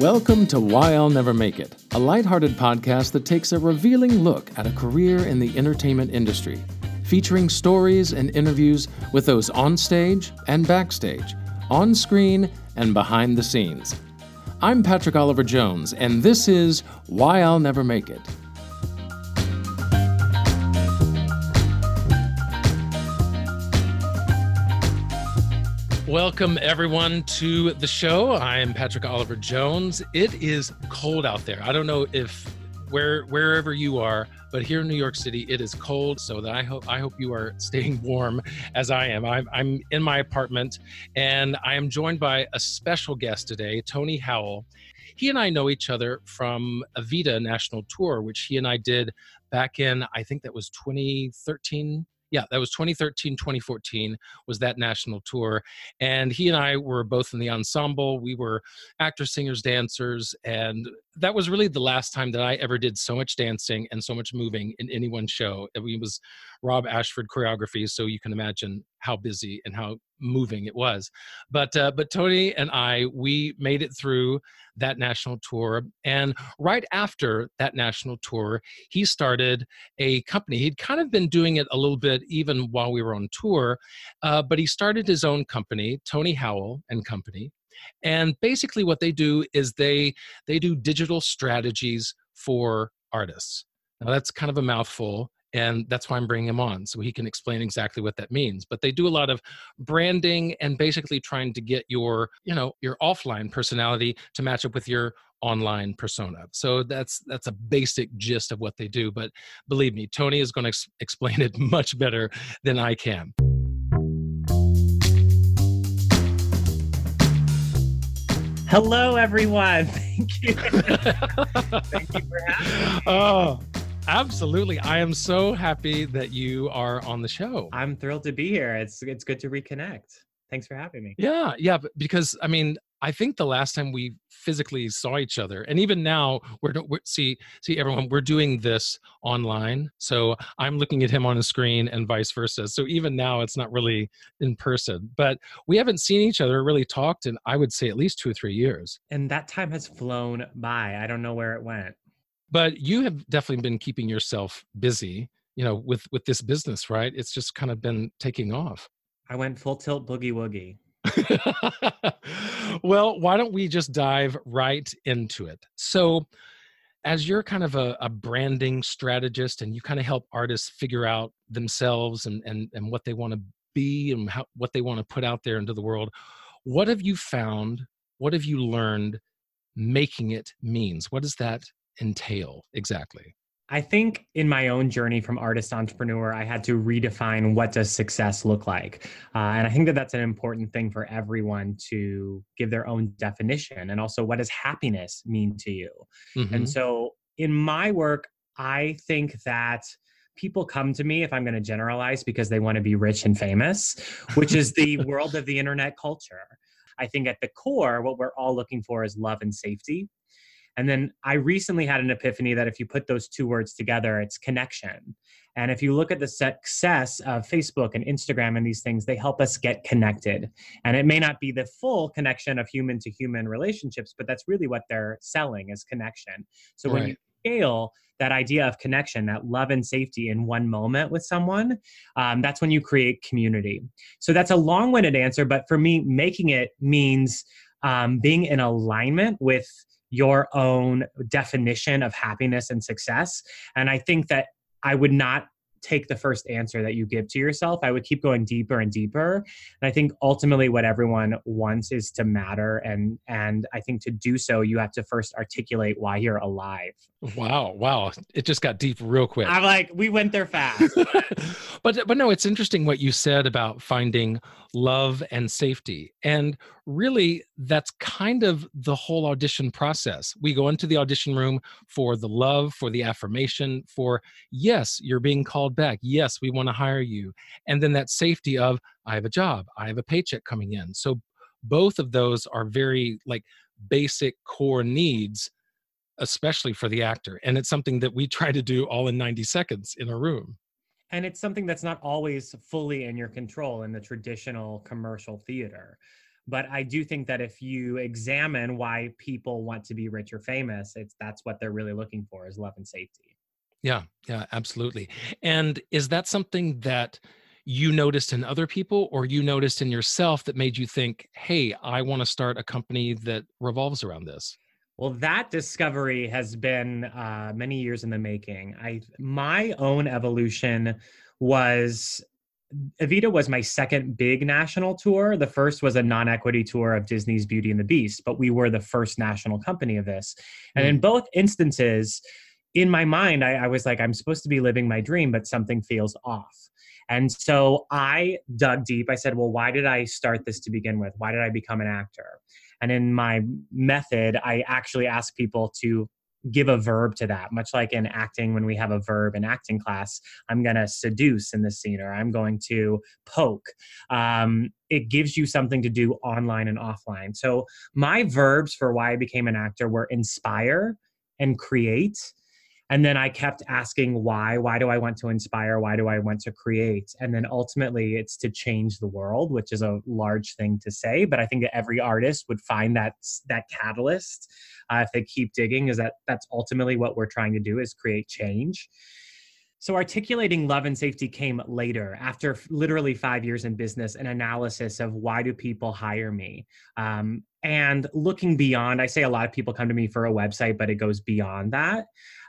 Welcome to Why I'll Never Make It, a lighthearted podcast that takes a revealing look at a career in the entertainment industry, featuring stories and interviews with those on stage and backstage, on screen and behind the scenes. I'm Patrick Oliver Jones, and this is Why I'll Never Make It. Welcome, everyone, to the show. I am Patrick Oliver Jones. It is cold out there. I don't know if where wherever you are, but here in New York City, it is cold. So that I hope I hope you are staying warm as I am. I'm, I'm in my apartment, and I am joined by a special guest today, Tony Howell. He and I know each other from Evita National Tour, which he and I did back in I think that was 2013 yeah, that was 2013, 2014 was that national tour. And he and I were both in the ensemble. We were actors, singers, dancers. And that was really the last time that I ever did so much dancing and so much moving in any one show. It was Rob Ashford choreography. So you can imagine how busy and how moving it was. But uh, but Tony and I we made it through that national tour, and right after that national tour, he started a company. He'd kind of been doing it a little bit even while we were on tour, uh, but he started his own company, Tony Howell and Company. And basically, what they do is they they do digital strategies for artists. Now that's kind of a mouthful, and that's why I'm bringing him on so he can explain exactly what that means. But they do a lot of branding and basically trying to get your, you know, your offline personality to match up with your online persona. So that's that's a basic gist of what they do, but believe me, Tony is going to ex- explain it much better than I can. Hello, everyone. Thank you. Thank you for having me. Oh, Absolutely. I am so happy that you are on the show. I'm thrilled to be here. It's it's good to reconnect. Thanks for having me. Yeah, yeah, because I mean, I think the last time we physically saw each other, and even now, we're, we're see see everyone. We're doing this online, so I'm looking at him on a screen, and vice versa. So even now, it's not really in person. But we haven't seen each other, really talked, in I would say at least two or three years. And that time has flown by. I don't know where it went but you have definitely been keeping yourself busy you know with with this business right? It's just kind of been taking off. I went full tilt boogie woogie. Well why don't we just dive right into it? So as you're kind of a, a branding strategist and you kind of help artists figure out themselves and and, and what they want to be and how, what they want to put out there into the world what have you found what have you learned making it means? What does that entail exactly? I think in my own journey from artist entrepreneur, I had to redefine what does success look like, uh, and I think that that's an important thing for everyone to give their own definition, and also what does happiness mean to you. Mm-hmm. And so, in my work, I think that people come to me if I'm going to generalize because they want to be rich and famous, which is the world of the internet culture. I think at the core, what we're all looking for is love and safety. And then I recently had an epiphany that if you put those two words together, it's connection. And if you look at the success of Facebook and Instagram and these things, they help us get connected. And it may not be the full connection of human to human relationships, but that's really what they're selling is connection. So right. when you scale that idea of connection, that love and safety in one moment with someone, um, that's when you create community. So that's a long winded answer, but for me, making it means um, being in alignment with your own definition of happiness and success. And I think that I would not take the first answer that you give to yourself. I would keep going deeper and deeper. And I think ultimately what everyone wants is to matter and and I think to do so you have to first articulate why you're alive. Wow, wow. It just got deep real quick. I'm like we went there fast. but but no, it's interesting what you said about finding love and safety. And really that's kind of the whole audition process. We go into the audition room for the love, for the affirmation, for yes, you're being called back. Yes, we want to hire you. And then that safety of, I have a job, I have a paycheck coming in. So both of those are very like basic core needs, especially for the actor. And it's something that we try to do all in 90 seconds in a room. And it's something that's not always fully in your control in the traditional commercial theater but i do think that if you examine why people want to be rich or famous it's that's what they're really looking for is love and safety yeah yeah absolutely and is that something that you noticed in other people or you noticed in yourself that made you think hey i want to start a company that revolves around this well, that discovery has been uh, many years in the making. I my own evolution was Evita was my second big national tour. The first was a non-equity tour of Disney's Beauty and the Beast, but we were the first national company of this. And mm. in both instances, in my mind, I, I was like, I'm supposed to be living my dream, but something feels off. And so I dug deep. I said, well, why did I start this to begin with? Why did I become an actor? And in my method, I actually ask people to give a verb to that, much like in acting when we have a verb in acting class. I'm going to seduce in this scene or I'm going to poke. Um, it gives you something to do online and offline. So my verbs for why I became an actor were inspire and create and then i kept asking why why do i want to inspire why do i want to create and then ultimately it's to change the world which is a large thing to say but i think that every artist would find that that catalyst uh, if they keep digging is that that's ultimately what we're trying to do is create change so, articulating love and safety came later, after literally five years in business, an analysis of why do people hire me, um, and looking beyond. I say a lot of people come to me for a website, but it goes beyond that.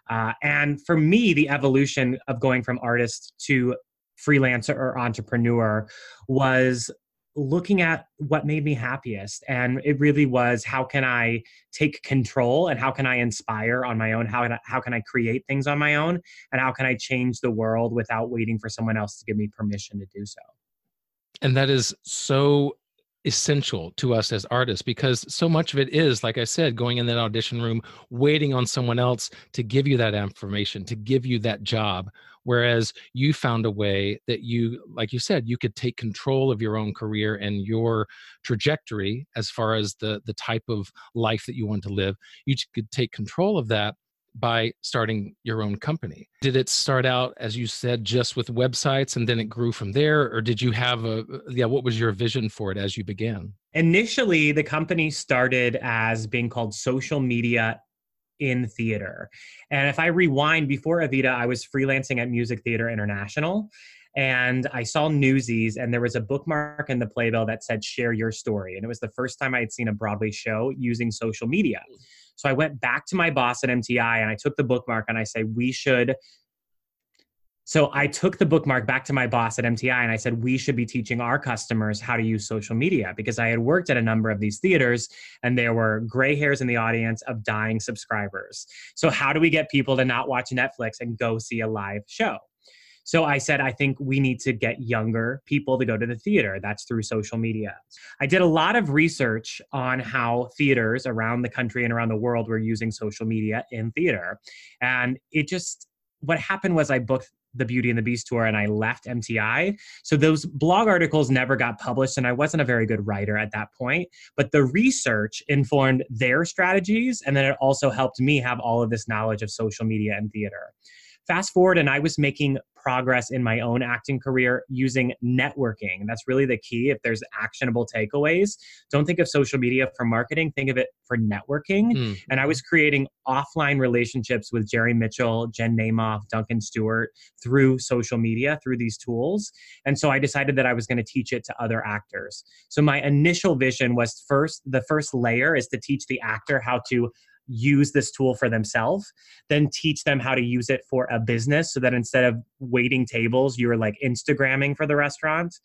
Uh, and for me, the evolution of going from artist to freelancer or entrepreneur was looking at what made me happiest. And it really was how can i take control and how can i inspire on my own? How can I, how can i create things on my own? And how can i change the world without waiting for someone else to give me permission to do so? And that is so essential to us as artists because so much of it is like i said going in that audition room waiting on someone else to give you that information to give you that job. Whereas you found a way that you like you said you could take control of your own career and your trajectory as far as the the type of life that you want to live. You could take control of that by starting your own company. Did it start out, as you said, just with websites and then it grew from there? Or did you have a, uh, yeah, what was your vision for it as you began? Initially, the company started as being called Social Media in Theater. And if I rewind before Evita, I was freelancing at Music Theater International and I saw Newsies, and there was a bookmark in the playbill that said "Share your story," and it was the first time I had seen a Broadway show using social media. Mm. So I went back to my boss at MTI and I took the bookmark and I say, we should. So I took the bookmark back to my boss at MTI and I said, we should be teaching our customers how to use social media because I had worked at a number of these theaters and there were gray hairs in the audience of dying subscribers. So, how do we get people to not watch Netflix and go see a live show? So I said, I think we need to get younger people to go to the theater. That's through social media. I did a lot of research on how theaters around the country and around the world were using social media in theater. And it just, what happened was I booked the Beauty and the Beast tour and I left MTI. So those blog articles never got published and I wasn't a very good writer at that point, but the research informed their strategies and then it also helped me have all of this knowledge of social media and theater. Fast forward and I was making progress in my own acting career using networking. That's really the key. If there's actionable takeaways, don't think of social media for marketing, think of it for networking. Mm. And I was creating offline relationships with Jerry Mitchell, Jen Namoff, Duncan Stewart through social media, through these tools. And so I decided that I was going to teach it to other actors. So my initial vision was first, the first layer is to teach the actor how to use this tool for themselves, then teach them how to use it for a business so that instead of waiting tables, you're like Instagramming for the restaurant.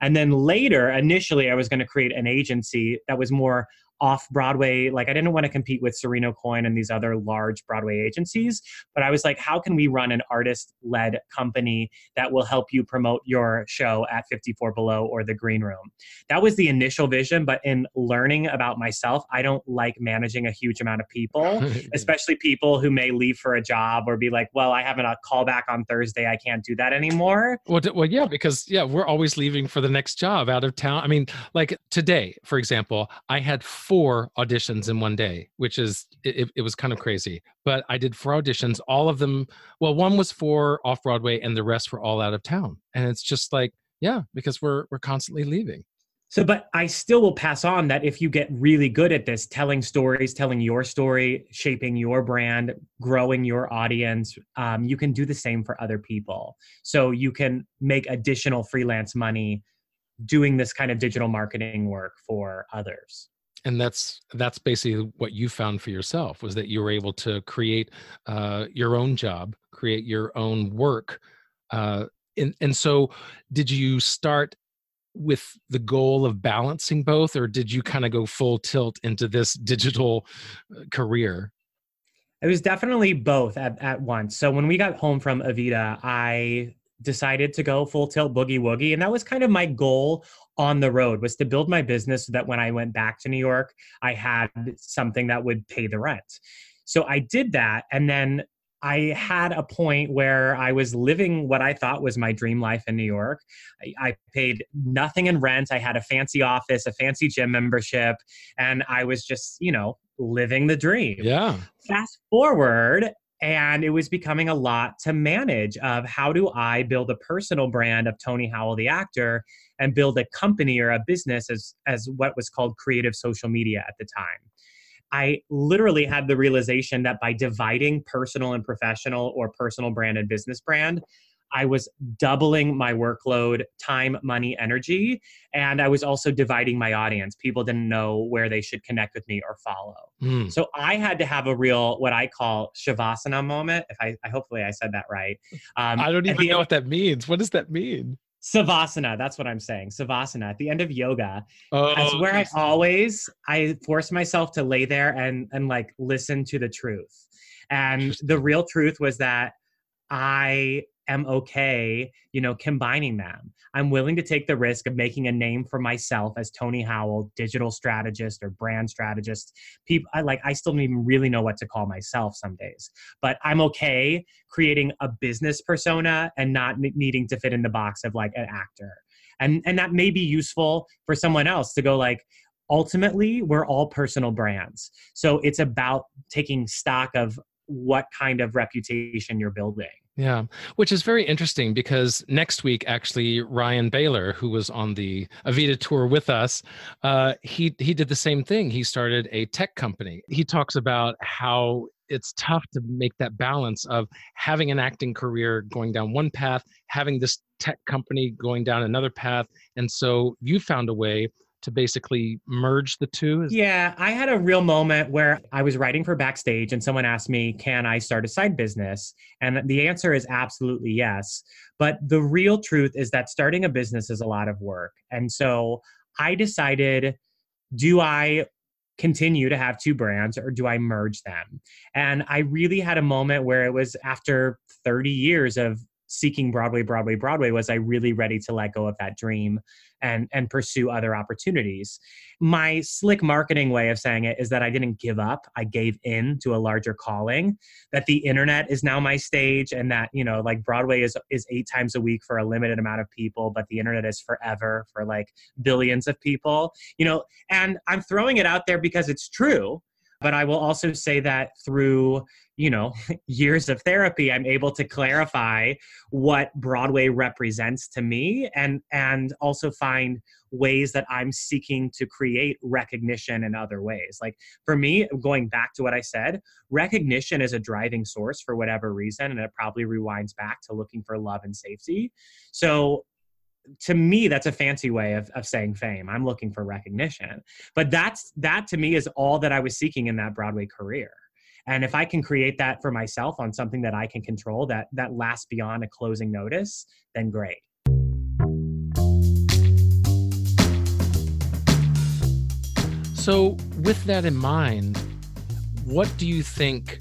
And then later, initially, I was going to create an agency that was more off Broadway. Like I didn't want to compete with Serino Coyne and these other large Broadway agencies, but I was like, how can we run an artist led company that will help you promote your show at 54 Below or the Green Room? That was the initial vision. But in learning about myself, I don't like managing a huge amount of people, especially people who may leave for a job or be like, well, I have a call back on Thursday. I can't do that anymore. Well, well, yeah, because yeah, we're always leaving for the next job out of town. I mean, like today, for example, I had four auditions in one day, which is it, it was kind of crazy. But I did four auditions, all of them. Well, one was for off Broadway, and the rest were all out of town. And it's just like, yeah, because we're we're constantly leaving. So, but I still will pass on that if you get really good at this, telling stories, telling your story, shaping your brand, growing your audience, um, you can do the same for other people. So you can make additional freelance money doing this kind of digital marketing work for others and that's that's basically what you found for yourself was that you were able to create uh, your own job create your own work uh, and, and so did you start with the goal of balancing both or did you kind of go full tilt into this digital uh, career? It was definitely both at, at once. So when we got home from evita i decided to go full tilt boogie woogie and that was kind of my goal on the road was to build my business so that when i went back to new york i had something that would pay the rent so i did that and then I had a point where I was living what I thought was my dream life in New York. I, I, paid nothing in rent. I had a fancy office, a fancy gym membership, and I was just, you know, living the dream. Yeah. Fast forward, and it was becoming a lot to manage of how do I build a personal brand of Tony Howell the actor and build a company or a business as as what was called creative social media at the time. I literally had the realization that by dividing personal and professional or personal brand and business brand, I was doubling my workload, time, money, energy. And I was also dividing my audience. People didn't know where they should connect with me or follow. Mm. So I had to have a real, what I call Shavasana moment. If I, I hopefully I said that right. Um, I don't even know what that means. What does that mean? Savasana, that's what I'm saying. Savasana at the end of yoga. Oh, that's where I always I force myself to lay there and and like listen to the truth. And the real truth was that I am okay, you know, combining them. I'm willing to take the risk of making a name for myself as Tony Howell, digital strategist or brand strategist. People, I like, I still don't even really know what to call myself some days, but I'm okay creating a business persona and not needing to fit in the box of like an actor. And and that may be useful for someone else to go like, ultimately we're all personal brands so it's about taking stock of what kind of reputation you're building yeah, which is very interesting because next week, actually, Ryan Baylor, who was on the Evita tour with us, uh, he he did the same thing. He started a tech company. He talks about how it's tough to make that balance of having an acting career going down one path, having this tech company going down another path, and so you found a way to basically merge the two? Yeah, I had a real moment where I was writing for Backstage and someone asked me, Can I start a side business? And the answer is absolutely yes. But the real truth is that starting a business is a lot of work. And so I decided, do I continue to have two brands or do I merge them? And I really had a moment where it was after 30 years of seeking Broadway, Broadway, Broadway was I really ready to let go of that dream and and pursue other opportunities. My slick marketing way of saying it is that I didn't give up. I gave in to a larger calling. That the internet is now my stage, and that you know, like Broadway is is eight times a week for a limited amount of people, but the internet is forever for like billions of people. You know, and I'm throwing it out there because it's true. But I will also say that through you know years of therapy i'm able to clarify what broadway represents to me and and also find ways that i'm seeking to create recognition in other ways. Like for me going back to what i said recognition is a driving source for whatever reason and it probably rewinds back to looking for love and safety. So to me that's a fancy way of, of saying fame. I'm looking for recognition. But that's that to me is all that i was seeking in that broadway career. And if i can create that for myself on something that i can control that that lasts beyond a closing notice then great. So with that in mind what do you think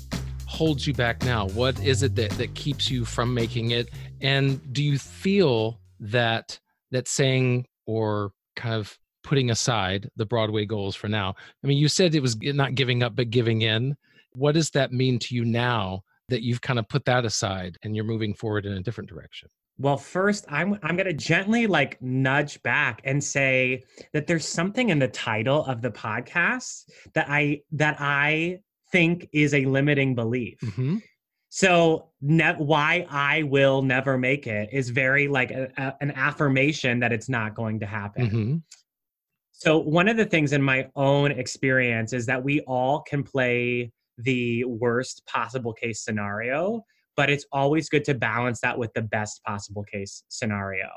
holds you back now? What is it that, that keeps you from making it? And do you feel that that saying or kind of putting aside the broadway goals for now i mean you said it was not giving up but giving in what does that mean to you now that you've kind of put that aside and you're moving forward in a different direction? Well, first, I'm I'm going to gently like nudge back and say that there's something in the title of the podcast that I that I think is a limiting belief. Mm-hmm. So, ne- why I will never make it is very like a, a, an affirmation that it's not going to happen. Mm-hmm So, one of the things in my own experience is that we all can play the worst possible case scenario, but it's always good to balance that with the best possible case scenario.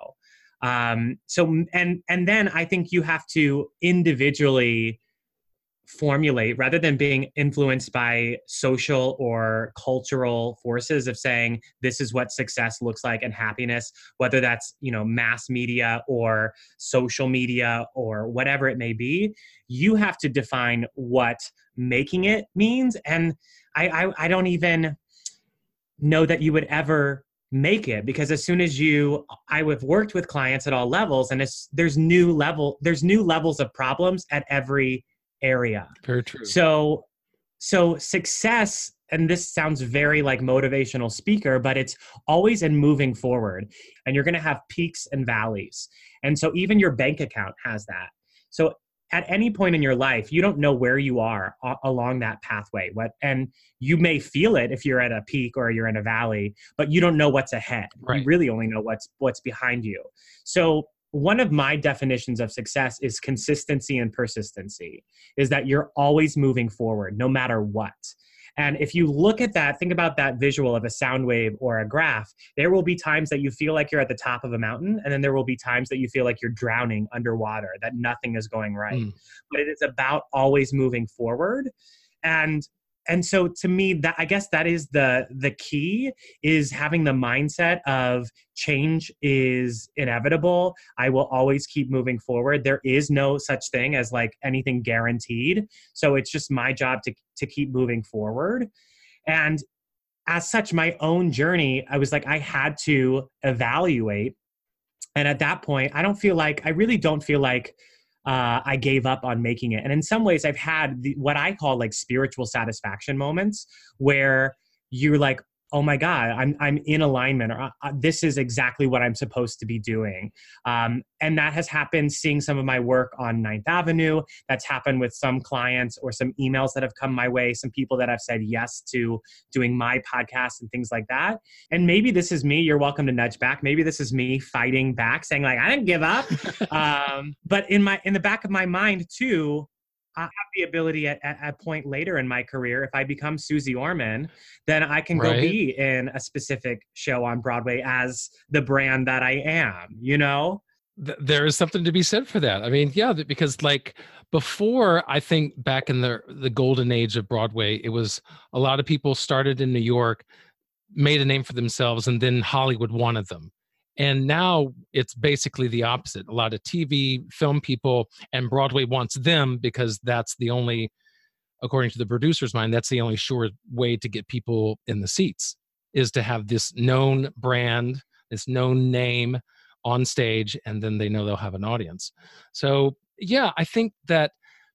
Um, so, and and then I think you have to individually formulate rather than being influenced by social or cultural forces of saying this is what success looks like and happiness whether that's you know mass media or social media or whatever it may be you have to define what making it means. And i i, I don't even know that you would ever make it because as soon as you i have worked with clients at all levels and there's new level there's new levels of problems at every area. Very true. So so success and this sounds very like motivational speaker but it's always in moving forward and you're going to have peaks and valleys and so even your bank account has that so at any point in your life you don't know where you are along that pathway what and you may feel it if you're at a peak or you're in a valley but you don't know what's ahead right. you really only know what's what's behind you so one of my definitions of success is consistency and persistency is that you're always moving forward no matter what and if you look at that think about that visual of a sound wave or a graph there will be times that you feel like you're at the top of a mountain and then there will be times that you feel like you're drowning underwater that nothing is going right mm. but it is about always moving forward and and so to me that i guess that is the the key is having the mindset of change is inevitable. I will always keep moving forward. There is no such thing as like anything guaranteed. So it's just my job to to keep moving forward. And as such my own journey i was like i had to evaluate. And at that point i don't feel like i really don't feel like uh, I gave up on making it. And in some ways, I've had the, what I call like spiritual satisfaction moments where you're like, oh my god i'm i'm in alignment or uh, this is exactly what i'm supposed to be doing. Um, and that has happened seeing some of my work on ninth avenue. That's happened with some clients or some emails that have come my way some people that have said yes to doing my podcast and things like that. And maybe this is me you're welcome to nudge back. Maybe this is me fighting back saying like i didn't give up. Um, but in my in the back of my mind too I have the ability at, at, a point later in my career, if I become Suze Orman, then I can right. go be in a specific show on Broadway as the brand that I am, you know? There is something to be said for that. I mean, yeah, because like before, I think back in the the golden age of Broadway, it was a lot of people started in New York, made a name for themselves, and then Hollywood wanted them and now it's basically the opposite. A lot of TV, film people, and Broadway wants them because that's the only, according to the producer's mind, that's the only sure way to get people in the seats is to have this known brand, this known name on stage, and then they know they'll have an audience. So yeah, I think that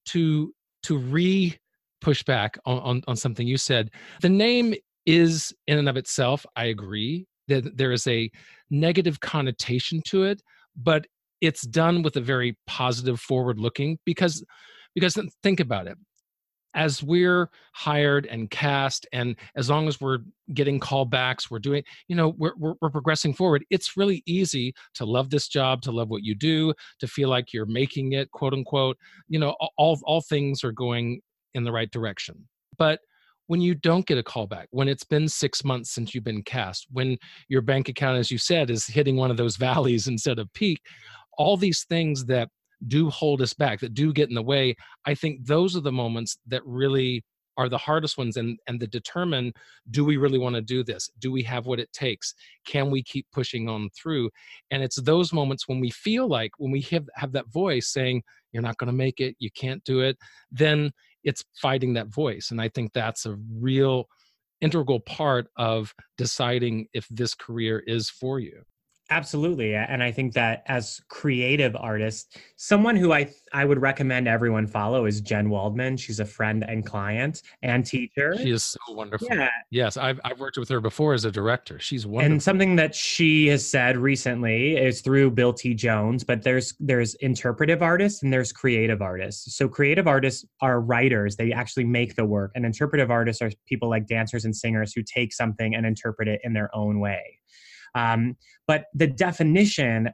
to to re push back on, on, on something you said, the name is in and of itself, I agree that there is a negative connotation to it but it's done with a very positive forward looking because because think about it. As we're hired and cast and as long as we're getting callbacks we're doing you know we're, we're, we're, progressing forward it's really easy to love this job to love what you do to feel like you're making it quote unquote. You know all all things are going in the right direction. But when you don't get a call back, when it's been six months since you've been cast, when your bank account, as you said, is hitting one of those valleys instead of peak, all these things that do hold us back, that do get in the way, I think those are the moments that really are the hardest ones and and that determine do we really want to do this? Do we have what it takes? Can we keep pushing on through? And it's those moments when we feel like when we have have that voice saying you're not going to make it you can't do it then it's fighting that voice and i think that's a real integral part of deciding if this career is for you Absolutely. And I think that as creative artists, someone who I I would recommend everyone follow is Jen Waldman. She's a friend and client and teacher. She is so wonderful. Yeah. Yes, I've I've worked with her before as a director. She's wonderful. And something that she has said recently is through Bill T. Jones, but there's there's interpretive artists and there's creative artists. So creative artists are writers. They actually make the work. And interpretive artists are people like dancers and singers who take something and interpret it in their own way. Um, but the definition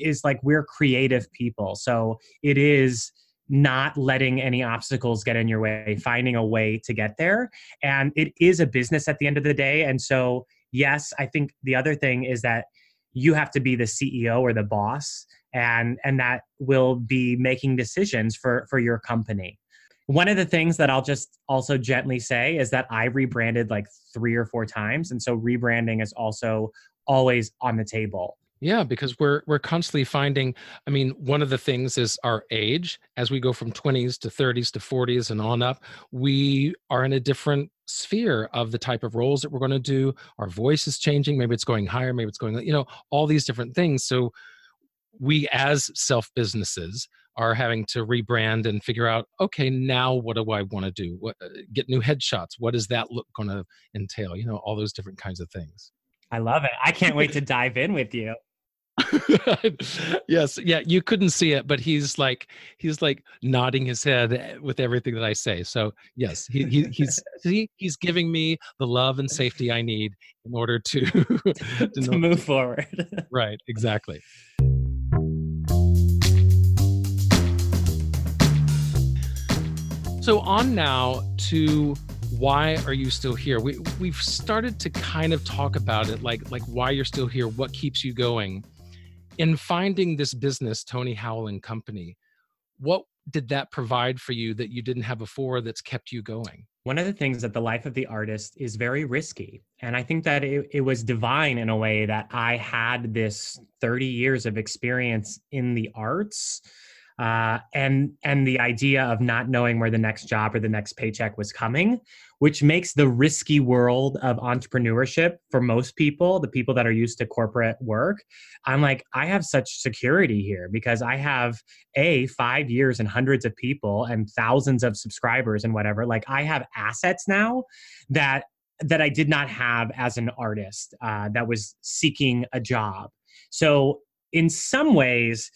is like we're creative people. So it is not letting any obstacles get in your way, finding a way to get there. And it is a business at the end of the day. And so, yes, I think the other thing is that you have to be the CEO or the boss and and that will be making decisions for for your company. One of the things that I'll just also gently say is that I rebranded like 3 or 4 times and so rebranding is also always on the table. Yeah, because we're we're constantly finding. I mean, one of the things is our age. As we go from 20s to 30s to 40s and on up, we are in a different sphere of the type of roles that we're going to do. Our voice is changing. Maybe it's going higher. Maybe it's going. You know, all these different things. So we, as self businesses, are having to rebrand and figure out. Okay, now what do I want to do? What uh, get new headshots? What does that look going to entail? You know, all those different kinds of things. I love it. I can't wait to dive in with you. yes yeah you couldn't see it but he's like he's like nodding his head eh, with everything that i say so yes he, he he's see, he's giving me the love and safety i need in order to to, to move forward right exactly so on now to why are you still here we we've started to kind of talk about it like like why you're still here what keeps you going in finding this business, Tony Howell and Company, what did that provide for you that you didn't have before that's kept you going? One of the things that the life of the artist is very risky. And I think that it, it was divine in a way that I had this 30 years of experience in the arts uh, and and the idea of not knowing where the next job or the next paycheck was coming, which makes the risky world of entrepreneurship for most people, the people that are used to corporate work. I'm like, I have such security here because I have a five years and hundreds of people and thousands of subscribers and whatever. Like I have assets now that that I did not have as an artist uh, that was seeking a job. So in some ways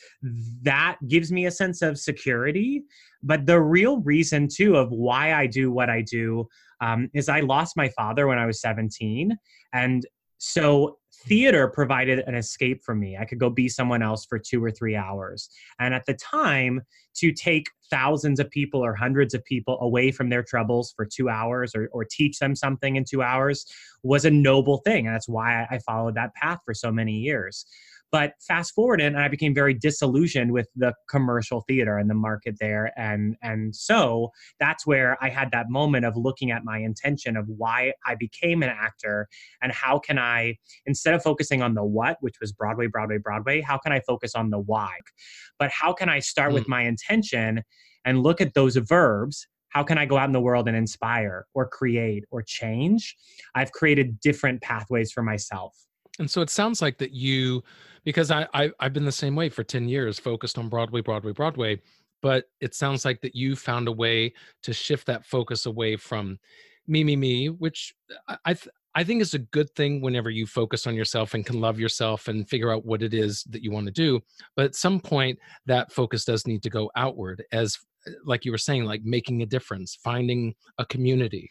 that gives me a sense of security. But the real reason too of why i do what i do um, is i lost my father when i was 17 and so theater provided an escape for me. I could go be someone else for two or three hours. And at the time to take thousands of people or hundreds of people away from their troubles for two hours or, or teach them something in two hours was a noble thing. And that's why i followed that path for so many years but fast forward and I became very disillusioned with the commercial theater and the market there. And and so that's where I had that moment of looking at my intention of why I became an actor and how can I, instead of focusing on the what, which was Broadway, Broadway, Broadway, how can I focus on the why? But how can I start mm. with my intention and look at those verbs how can I go out in the world and inspire or create or change? I've created different pathways for myself. And so it sounds like that you because I, I I've been the same way for 10 years, focused on Broadway, Broadway, Broadway. But it sounds like that you found a way to shift that focus away from me, me, me, which I th- I think is a good thing whenever you focus on yourself and can love yourself and figure out what it is that you want to do. But at some point, that focus does need to go outward, as like you were saying, like making a difference, finding a community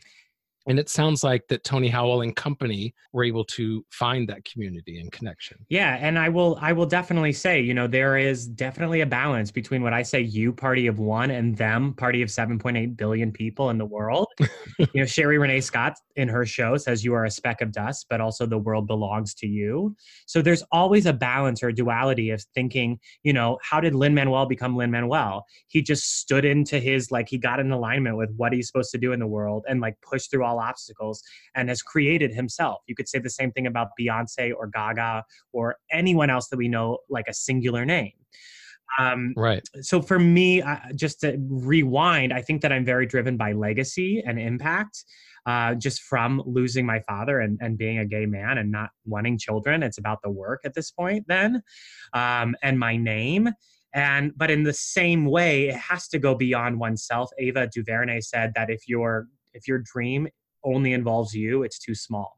and it sounds like that tony howell and company were able to find that community and connection. Yeah and i will i will definitely say you know there is definitely a balance between what i say you party of one and them party of 7.8 billion people in the world. You know sherie rene scott in her show says you are a speck of dust but also the world belongs to you. So there's always a balance or a duality of thinking you know how did lin manuel become lin manuel? He just stood into his like he got in alignment with what he's supposed to do in the world and like pushed through all all obstacles and has created himself. You could say the same thing about Beyonce or Gaga or anyone else that we know, like a singular name. Um, right. So for me, uh, just to rewind, I think that I'm very driven by legacy and impact. Uh, just from losing my father and, and being a gay man and not wanting children. It's about the work at this point, then, um, and my name. And but in the same way, it has to go beyond oneself. Ava DuVernay said that if your if your dream only involves you, it's too small.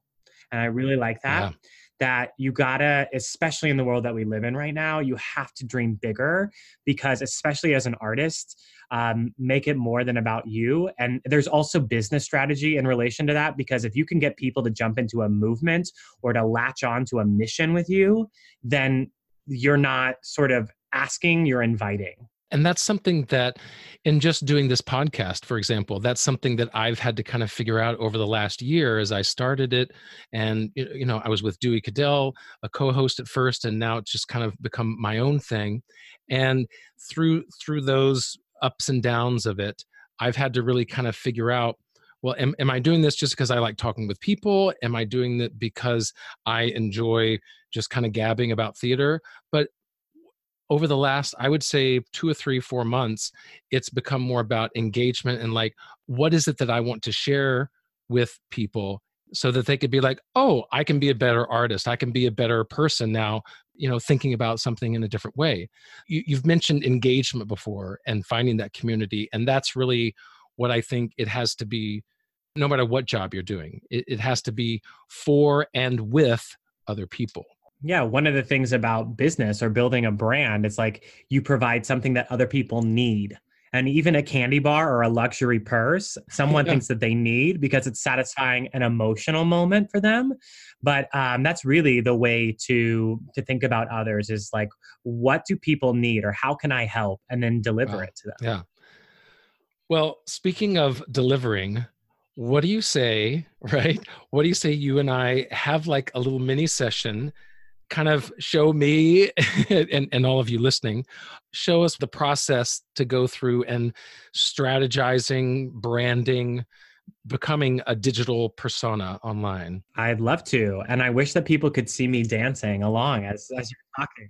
And I really like that. Yeah. That you gotta, especially in the world that we live in right now, you have to dream bigger because, especially as an artist, um, make it more than about you. And there's also business strategy in relation to that because if you can get people to jump into a movement or to latch on to a mission with you, then you're not sort of asking, you're inviting. And that's something that, in just doing this podcast, for example, that's something that I've had to kind of figure out over the last year as I started it. And, you know, I was with Dewey Caddell, a co host at first, and now it's just kind of become my own thing. And through, through those ups and downs of it, I've had to really kind of figure out well am, am i doing this just because i like talking with people am i doing it because i enjoy just kind of gabbing about theater but over the last i would say two or three four months it's become more about engagement and like what is it that i want to share with people so that they could be like oh i can be a better artist. I can be a better person now you know thinking about something in a different way. You, you've mentioned engagement before and finding that community and that's really what i think it has to be no matter what job you're doing it, it has to be for and with other people yeah, one of the things about business or building a brand it's like you provide something that other people need. And even a candy bar or a luxury purse, someone yeah. thinks that they need because it's satisfying an emotional moment for them. But um, that's really the way to to think about others is like, what do people need, or how can I help, and then deliver wow. it to them. Yeah. Well, speaking of delivering, what do you say, right? What do you say you and I have like a little mini session kind of show me and, and all of you listening show us the process to go through and strategizing branding becoming a digital persona online. I'd love to and i wish that people could see me dancing along as as you're talking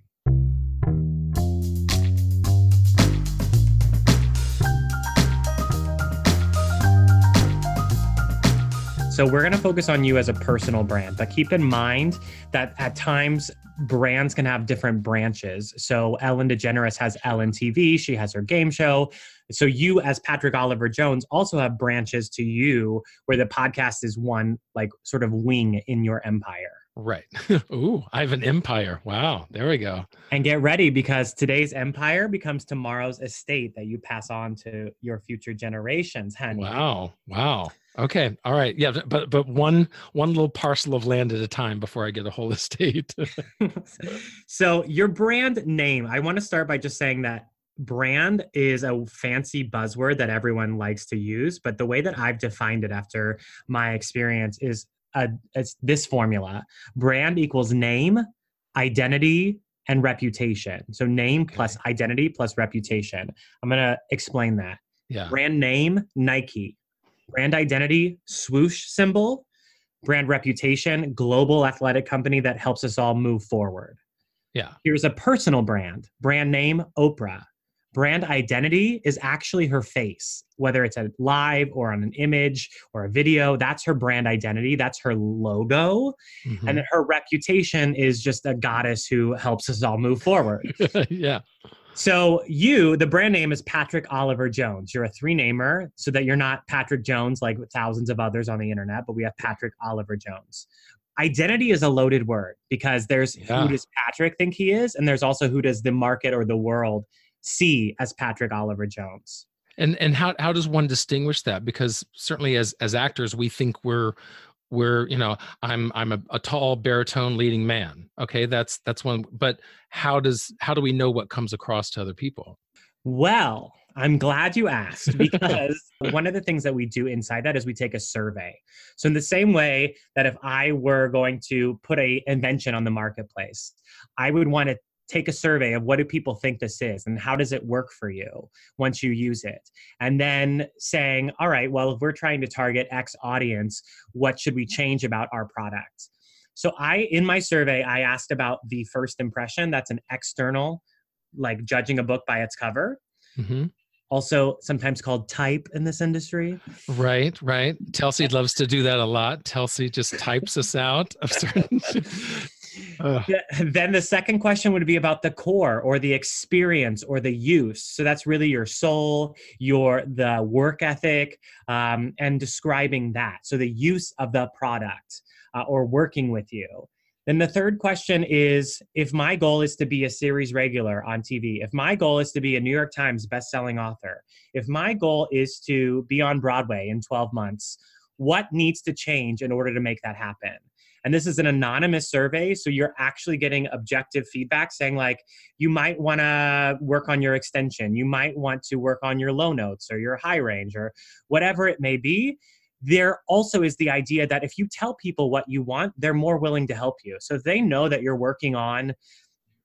So we're going to focus on you as a personal brand, but keep in mind that at times brands can have different branches. So Ellen DeGeneres has Ellen TV, she has her game show. So you as Patrick Oliver Jones also have branches to you where the podcast is one like sort of wing in your empire. Right. Ooh, I have an empire. Wow. There we go. And get ready because today's empire becomes tomorrow's estate that you pass on to your future generations, honey. Wow. Wow. Okay. All right. Yeah, but but one one little parcel of land at a time before I get a whole estate. so, your brand name, I want to start by just saying that brand is a fancy buzzword that everyone likes to use, but the way that I've defined it after my experience is a, it's this formula brand equals name, identity, and reputation. So name okay. plus identity plus reputation. I'm going to explain that. Yeah. Brand name, Nike. Brand identity, swoosh symbol. Brand reputation, global athletic company that helps us all move forward. Yeah. Here's a personal brand. Brand name, Oprah brand identity is actually her face, whether it's a live or on an image or a video. That's her brand identity. That's her logo. Mm-hmm. And then her reputation is just a goddess who helps us all move forward. yeah. So you, the brand name is Patrick Oliver Jones. You're a three namer so that you're not Patrick Jones like thousands of others on the internet, but we have Patrick Oliver Jones. Identity is a loaded word because there's yeah. who does Patrick think he is, and there's also who does the market or the world see as Patrick Oliver Jones. And and how how does one distinguish that? Because certainly as as actors, we think we're we're you know i'm i'm a, a, tall baritone leading man okay? That's that's one but how does how do we know what comes across to other people? Well i'm glad you asked because one of the things that we do inside that is we take a survey. So in the same way that if i were going to put a invention on the marketplace i would want to take a survey of what do people think this is and how does it work for you once you use it. And then saying all right well if we're trying to target x audience what should we change about our product? So i in my survey i asked about the first impression. That's an external like judging a book by its cover. Mm-hmm. also sometimes called type in this industry. Right right. Telsey loves to do that a lot. Telsey just types us out of certain then the second question would be about the core or the experience or the use. So that's really your soul, your the work ethic, um, and describing that. So the use of the product uh, or working with you. Then the third question is if my goal is to be a series regular on TV, if my goal is to be a New York Times bestselling author, if my goal is to be on Broadway in 12 months, what needs to change in order to make that happen? And this is an anonymous survey. So you're actually getting objective feedback saying, like, you might want to work on your extension. You might want to work on your low notes or your high range or whatever it may be there also is the idea that if you tell people what you want, they're more willing to help you. So if they know that you're working on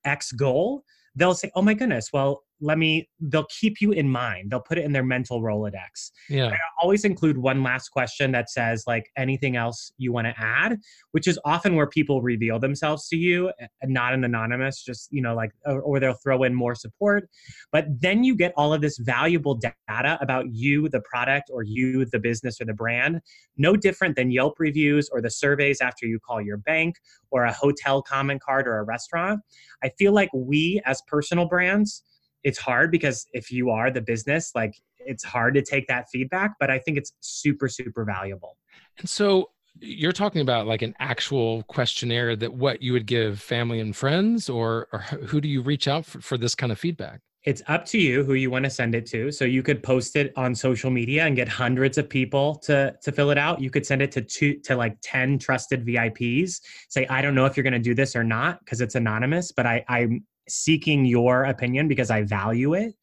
X goal, they'll say, "Oh my goodness, well, let me." They'll keep you in mind. They'll put it in their mental Rolodex. Yeah. I always include one last question that says, like, anything else you want to add, which is often where people reveal themselves to you, eh, and not an anonymous, just you know, like, or, or they'll throw in more support. But then you get all of this valuable data about you, the product, or you, the business, or the brand. No different than Yelp reviews or the surveys after you call your bank or a hotel comment card or a restaurant. I feel like we as personal brands, it's hard because if you are the business, like it's hard to take that feedback, but I think it's super, super valuable. And so you're talking about like an actual questionnaire that what you would give family and friends, or, or who do you reach out for, for this kind of feedback? It's up to you who you want to send it to. So you could post it on social media and get hundreds of people to to fill it out. You could send it to two to like 10 trusted VIPs. Say, I don't know if you're going to do this or not because it's anonymous, but I, I'm seeking your opinion because I value it.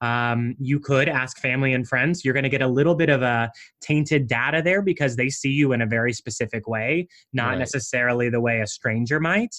Um, you could ask family and friends. You're going to get a little bit of a tainted data there because they see you in a very specific way, not right. necessarily the way a stranger might.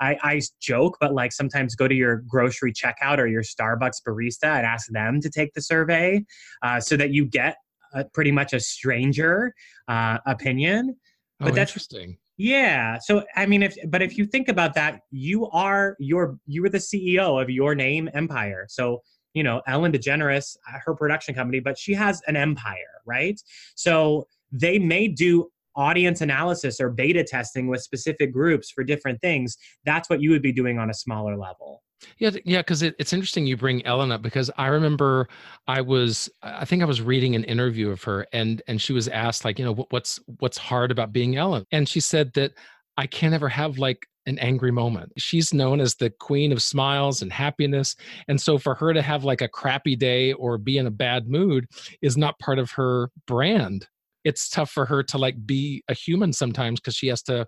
I, I joke, but like sometimes go to your grocery checkout or your Starbucks barista and ask them to take the survey uh, so that you get a, pretty much a stranger uh, opinion. Oh, but that's interesting. Yeah. So I mean, if but if you think about that, you are your you are the CEO of your name empire. So you know, Ellen DeGeneres, uh, her production company, but she has an empire, right? So they may do audience analysis or beta testing with specific groups for different things. That's what you would be doing on a smaller level. Yeah, yeah, because it, it's interesting you bring Ellen up because I remember I was I think I was reading an interview of her and and she was asked like you know what's what's hard about being Ellen and she said that I can't ever have like an angry moment. She's known as the queen of smiles and happiness. And so for her to have like a crappy day or be in a bad mood is not part of her brand. It's tough for her to like be a human sometimes because she has to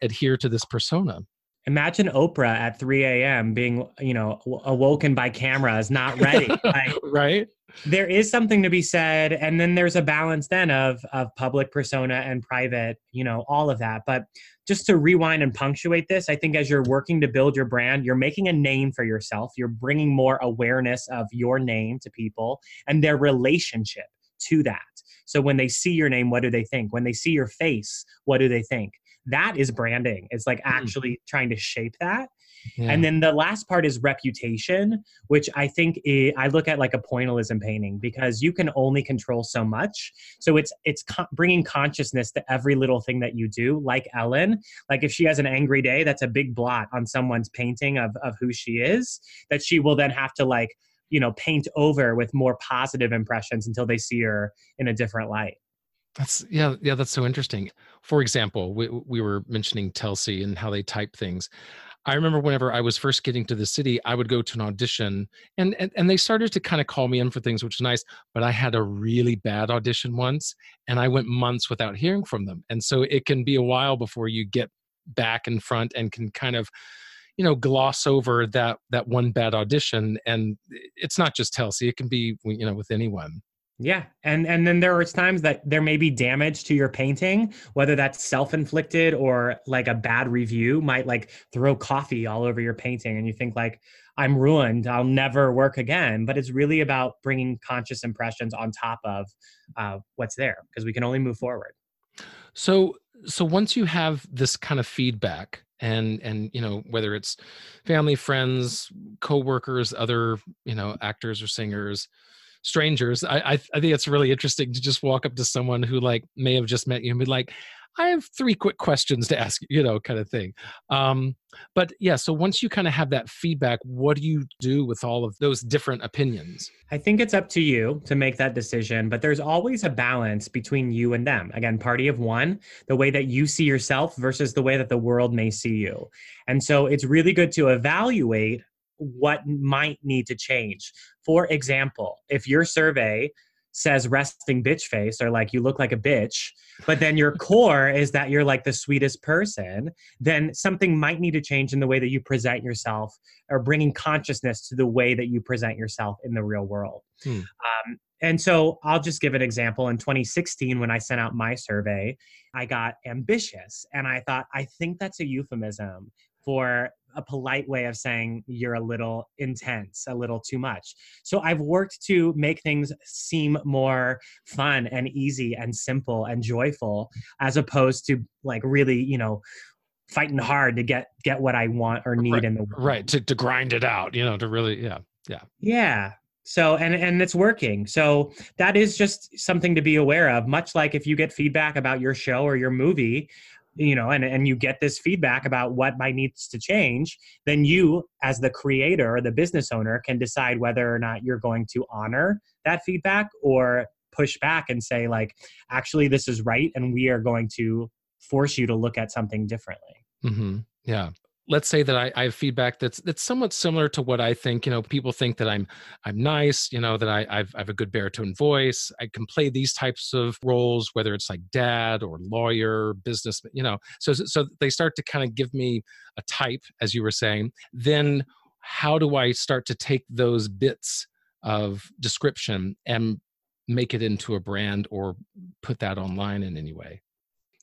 adhere to this persona. Imagine Oprah at 3 a.m. being, you know, awoken by cameras, not ready. Like, right. There is something to be said, and then there's a balance then of of public persona and private, you know, all of that. But just to rewind and punctuate this, I think as you're working to build your brand, you're making a name for yourself. You're bringing more awareness of your name to people and their relationship to that. So when they see your name, what do they think? When they see your face, what do they think? That is branding it's like hmm. actually trying to shape that yeah. and then the last part is reputation which i think is, i look at like a pointillism painting because you can only control so much so it's it's co- bringing consciousness to every little thing that you do like ellen like if she has an angry day that's a big blot on someone's painting of, of who she is that she will then have to like you know paint over with more positive impressions until they see her in a different light that's yeah, yeah, that's so interesting. For example, we we were mentioning Telsey and how they type things. I remember whenever I was first getting to the city, I would go to an audition and and, and they started to kind of call me in for things, which is nice. But I had a really bad audition once and I went months without hearing from them. And so it can be a while before you get back in front and can kind of you know gloss over that that one bad audition and eh, it's not just Telsey it can be you know with anyone yeah, and and then there are times that there may be damage to your painting, whether that's self-inflicted or like a bad review might like throw coffee all over your painting, and you think like I'm ruined, I'll never work again. But it's really about bringing conscious impressions on top of uh, what's there because we can only move forward. So so once you have this kind of feedback and and you know whether it's family friends co-workers other you know actors or singers strangers. I, I, I think it's really interesting to just walk up to someone who like may have just met you and be like, I have three quick questions to ask, you know, kind of thing. Um, but yeah, so once you kind of have that feedback, what do you do with all of those different opinions? I think it's up to you to make that decision, but there's always a balance between you and them. Again, party of one, the way that you see yourself versus the way that the world may see you. And so it's really good to evaluate what might need to change. For example, if your survey says resting bitch face or like you look like a bitch, but then your core is that you're like the sweetest person, then something might need to change in the way that you present yourself or bringing consciousness to the way that you present yourself in the real world. Hmm. Um, and so I'll just give an example. In 2016, when I sent out my survey, I got ambitious. And I thought, I think that's a euphemism for a polite way of saying you're a little intense, a little too much. So I've worked to make things seem more fun and easy and simple and joyful as opposed to like really, you know, fighting hard to get get what I want or need right, in the world. Right, to to grind it out, you know, to really yeah. Yeah. Yeah. So and and it's working. So that is just something to be aware of. Much like if you get feedback about your show or your movie, you know and, and you get this feedback about what might needs to change then you as the creator or the business owner can decide whether or not you're going to honor that feedback or push back and say like actually this is right and we are going to force you to look at something differently mm-hmm. yeah let's say that I, I, have feedback that's that's somewhat similar to what I think. You know, people think that I'm I'm nice. You know, that I I've, I have a good baritone voice. I can play these types of roles, whether it's like dad or lawyer, businessman. You know, so so they start to kind of give me a type, as you were saying. Then how do I start to take those bits of description and make it into a brand or put that online in any way?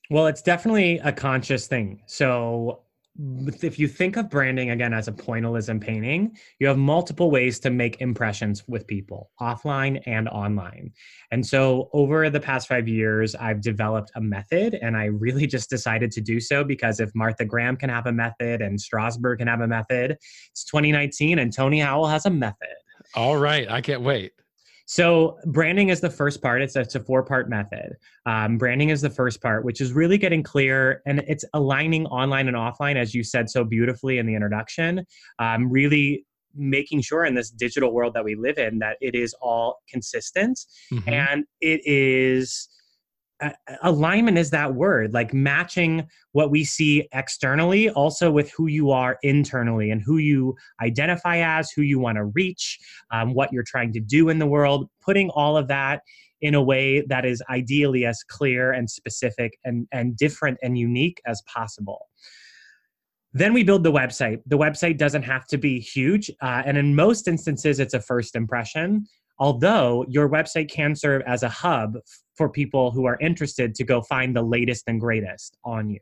Well, it's definitely a conscious thing. So if you think of branding again as a pointillism painting, you have multiple ways to make impressions with people, offline and online. And so over the past five years, I've developed a method, and I really just decided to do so because if Martha Graham can have a method and Strasberg can have a method, it's 2019 and Tony Howell has a method. All right, I can't wait. So branding is the first part. It's a, it's a four part method. Um, branding is the first part, which is really getting clear and it's aligning online and offline, as you said so beautifully in the introduction. Um, really making sure in this digital world that we live in that it is all consistent mm-hmm. and it is uh, alignment is that word like matching what we see externally also with who you are internally and who you identify as who you want to reach um, what you're trying to do in the world putting all of that in a way that is ideally as clear and specific and, and different and unique as possible. Then we build the website. The website doesn't have to be huge uh, and in most instances it's a first impression although your website can serve as a hub for people who are interested to go find the latest and greatest on you.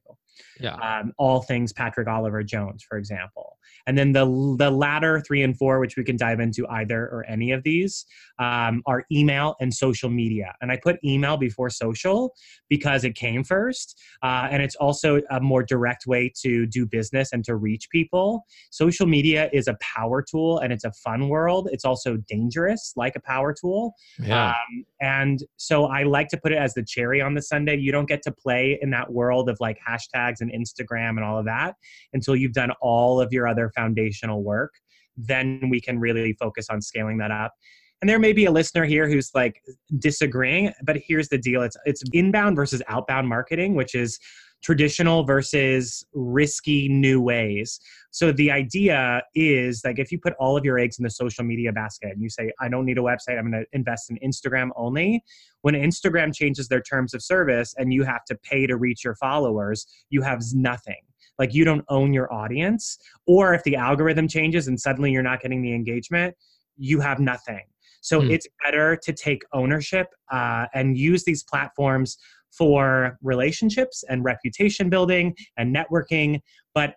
Yeah. Um, all things Patrick Oliver Jones, for example. And then the the latter three and four, which we can dive into either or any of these, um, are email and social media. And I put email before social because it came first, uh, and it's also a more direct way to do business and to reach people. Social media is a power tool and it's a fun world. It's also dangerous, like a power tool. Yeah. Um, and so I like to put it as the cherry on the sundae. You don't get to play in that world of like hashtags and Instagram and all of that until you've done all of your other foundational work, then we can really focus on scaling that up. And there may be a listener here who's like disagreeing, but here's the deal it's it's inbound versus outbound marketing, which is traditional versus risky new ways. So the idea is like if you put all of your eggs in the social media basket and you say, I don't need a website, I'm going to invest in Instagram only. When Instagram changes their terms of service and you have to pay to reach your followers, you have nothing like you don't own your audience or if the algorithm changes and suddenly you're not getting the engagement you have nothing so mm. it's better to take ownership uh, and use these platforms for relationships and reputation building and networking but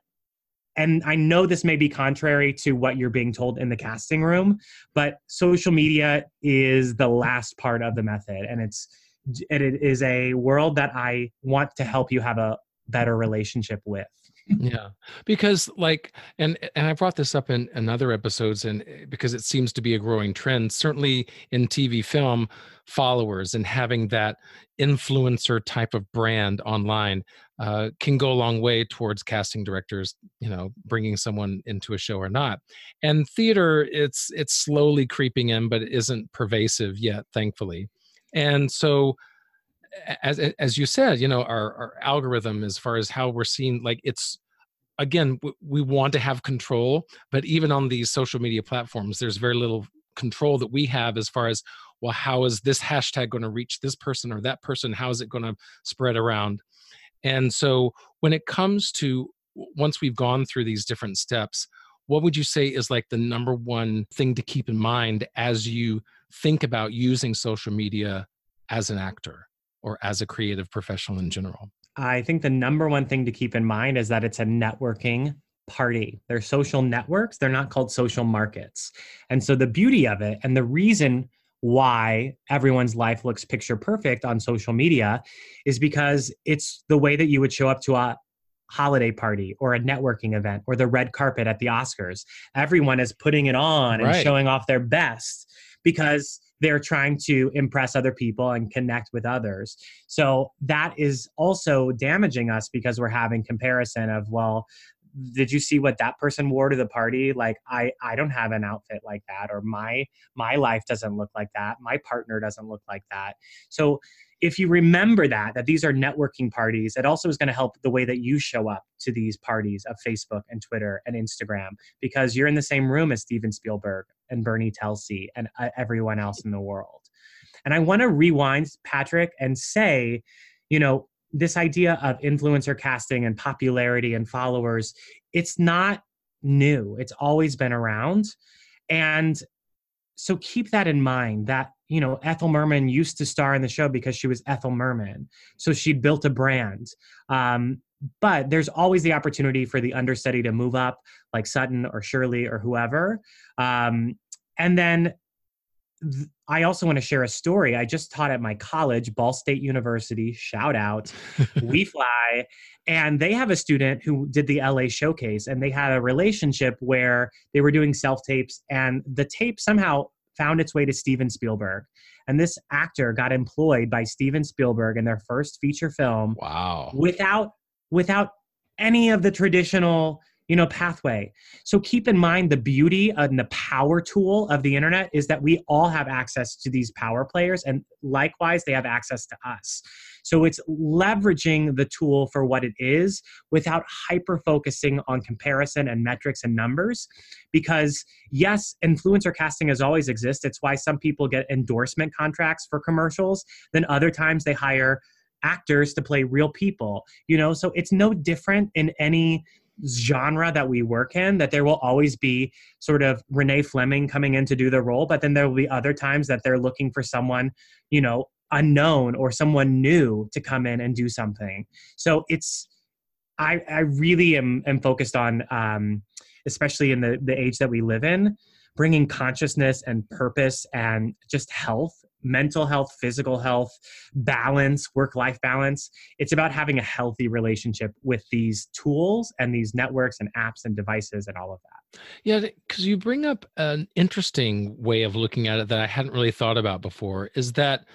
and I know this may be contrary to what you're being told in the casting room, but social media is the last part of the method. And it's it is a world that I want to help you have a better relationship with yeah because like and and i brought this up in, in other episodes and eh, because it seems to be a growing trend certainly in tv film followers and having that influencer type of brand online uh, can go a long way towards casting directors you know bringing someone into a show or not. And theater it's it's slowly creeping in but it isn't pervasive yet thankfully. And so as as you said, you know, our, our algorithm as far as how we're seeing, like it's again, we want to have control, but even on these social media platforms, there's very little control that we have as far as well how is this hashtag going to reach this person or that person? How is it going to spread around? And so when it comes to once we've gone through these different steps what would you say is like the number one thing to keep in mind as you think about using social media as an actor or as a creative professional in general? I think the number one thing to keep in mind is that it's a networking party. They're social networks, they're not called social markets. And so the beauty of it and the reason why everyone's life looks picture perfect on social media is because it's the way that you would show up to a holiday party or a networking event or the red carpet at the Oscars. Everyone is putting it on and showing off their best because they're trying to impress other people and connect with others. So that is also damaging us because we're having comparison of, well, did you see what that person wore to the party? Like i i don't have an outfit like that or my my life doesn't look like that. My partner doesn't look like that. So if you remember that that these are networking parties it also is going to help the way that you show up to these parties of facebook and twitter and instagram because you're in the same room as steven spielberg and bernie telsey and uh, everyone else in the world and i want to rewind patrick and say you know this idea of influencer casting and popularity and followers it's not new it's always been around and so keep that in mind that you know, Ethel Merman used to star in the show because she was Ethel Merman. So she built a brand. Um, but there's always the opportunity for the understudy to move up, like Sutton or Shirley or whoever. Um, and then th- I also want to share a story. I just taught at my college, Ball State University, shout out, We Fly. And they have a student who did the LA showcase, and they had a relationship where they were doing self tapes, and the tape somehow found its way to Steven Spielberg. And this actor got employed by Steven Spielberg in their first feature film. Wow. Without without any of the traditional you know pathway. So keep in mind the beauty and the power tool of the internet is that we all have access to these power players and likewise they have access to us. So it's leveraging the tool for what it is without hyper focusing on comparison and metrics and numbers because yes influencer casting has always existed. It's why some people get endorsement contracts for commercials. Then other times they hire actors to play real people you know so it's no different in any genre that we work in that there will always be sort of Renee Fleming coming in to do the role, but then there will be other times that they're looking for someone, you know, unknown or someone new to come in and do something. So it's I I really am am focused on um especially in the the age that we live in bringing consciousness and purpose and just health mental health, physical health, balance, work life balance. It's about having a healthy relationship with these tools and these networks and apps and devices and all of that. Yeah, because you bring up an interesting way of looking at it that I hadn't really thought about before is that,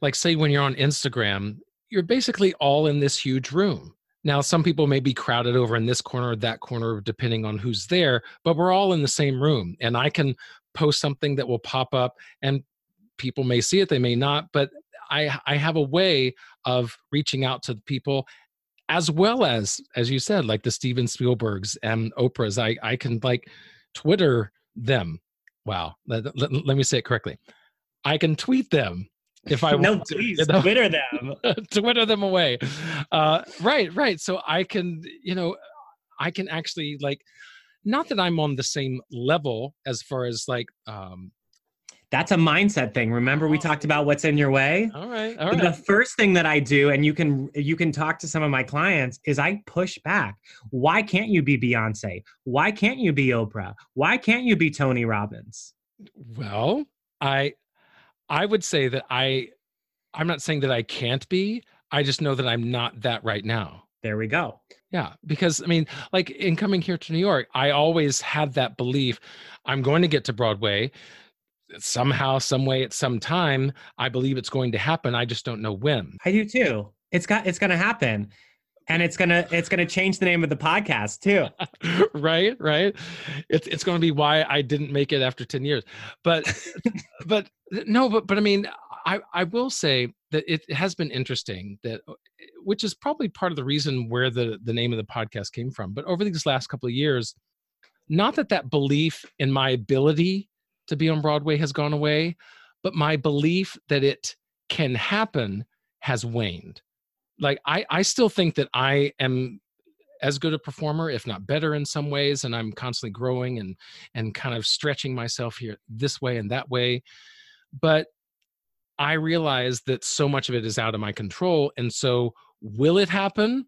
like, say, when you're on Instagram, you're basically all in this huge room. Now, some people may be crowded over in this corner or that corner, depending on who's there, but we're all in the same room. And I can post something that will pop up and people may see it they may not but i i have a way of reaching out to people as well as as you said like the steven spielbergs and oprahs i i can like twitter them wow let, let, let me say it correctly i can tweet them if I no, want to. Please, you know? Twitter them. Twitter them away. Uh, right, right. So I can, you know, I can actually like, not that I'm on the same level as far as like um, that's a mindset thing. Remember we talked about what's in your way? All right. All right. The first thing that I do and you can you can talk to some of my clients is I push back. Why can't you be Beyonce? Why can't you be Oprah? Why can't you be Tony Robbins? Well, I I would say that I I'm not saying that I can't be. I just know that I'm not that right now. There we go. Yeah, because I mean, like in coming here to New York, I always had that belief I'm going to get to Broadway somehow, some way, at some time, I believe it's going to happen. I just don't know when. I do too. It's got it's gonna happen. And it's gonna it's gonna change the name of the podcast too. right, right. It's it's gonna be why I didn't make it after 10 years. But but no, but but I mean, I, I will say that it has been interesting that uh, which is probably part of the reason where the the name of the podcast came from. But over these last couple of years, not that that belief in my ability to be on Broadway has gone away, but my belief that it can happen has waned. Like I, I still think that I am as good a performer, if not better in some ways, and I'm constantly growing and and kind of stretching myself here this way and that way. But I realize that so much of it is out of my control. And so will it happen?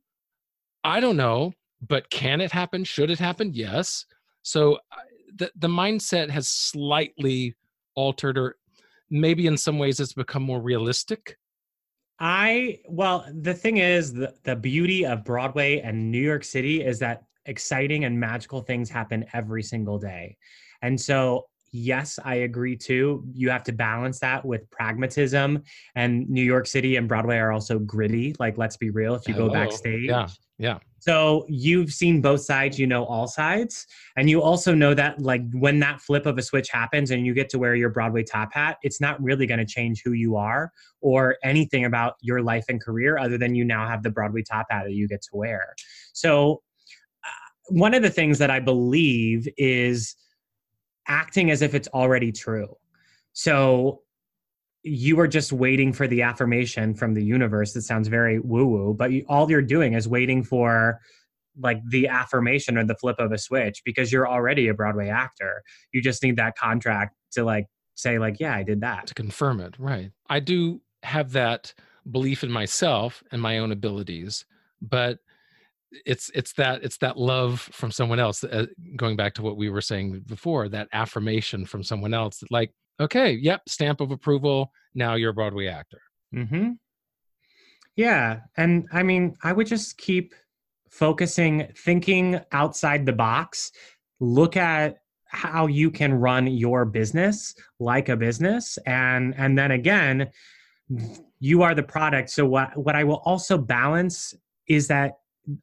I don't know, but can it happen? Should it happen? Yes. So the the mindset has slightly altered or maybe in some ways it's become more realistic I well, the thing is the the beauty of Broadway and New York City is that exciting and magical things happen every single day. And so yes, I agree too. You have to balance that with pragmatism. And New York City and Broadway are also gritty. Like, let's be real. If you go oh, backstage, yeah, yeah. So you've seen both sides, you know all sides. And you also know that like when that flip of a switch happens and you get to wear your Broadway top hat, it's not really going to change who you are or anything about your life and career other than you now have the Broadway top hat that you get to wear. So uh, one of the things that I believe is acting as if it's already true. So you are just waiting for the affirmation from the universe. That sounds very woo woo but you, all you're doing is waiting for like the affirmation or the flip of a switch because you're already a broadway actor. You just need that contract to like say like yeah i did that. To confirm it right. I do have that belief in myself and my own abilities but it's it's that it's that love from someone else uh, going back to what we were saying before that affirmation from someone else like okay, yep, stamp of approval. Now you're a Broadway actor. Mm-hmm. Yeah. And I mean, I would just keep focusing, thinking outside the box. Look at how you can run your business like a business. And and then again, you are the product. So what what I will also balance is that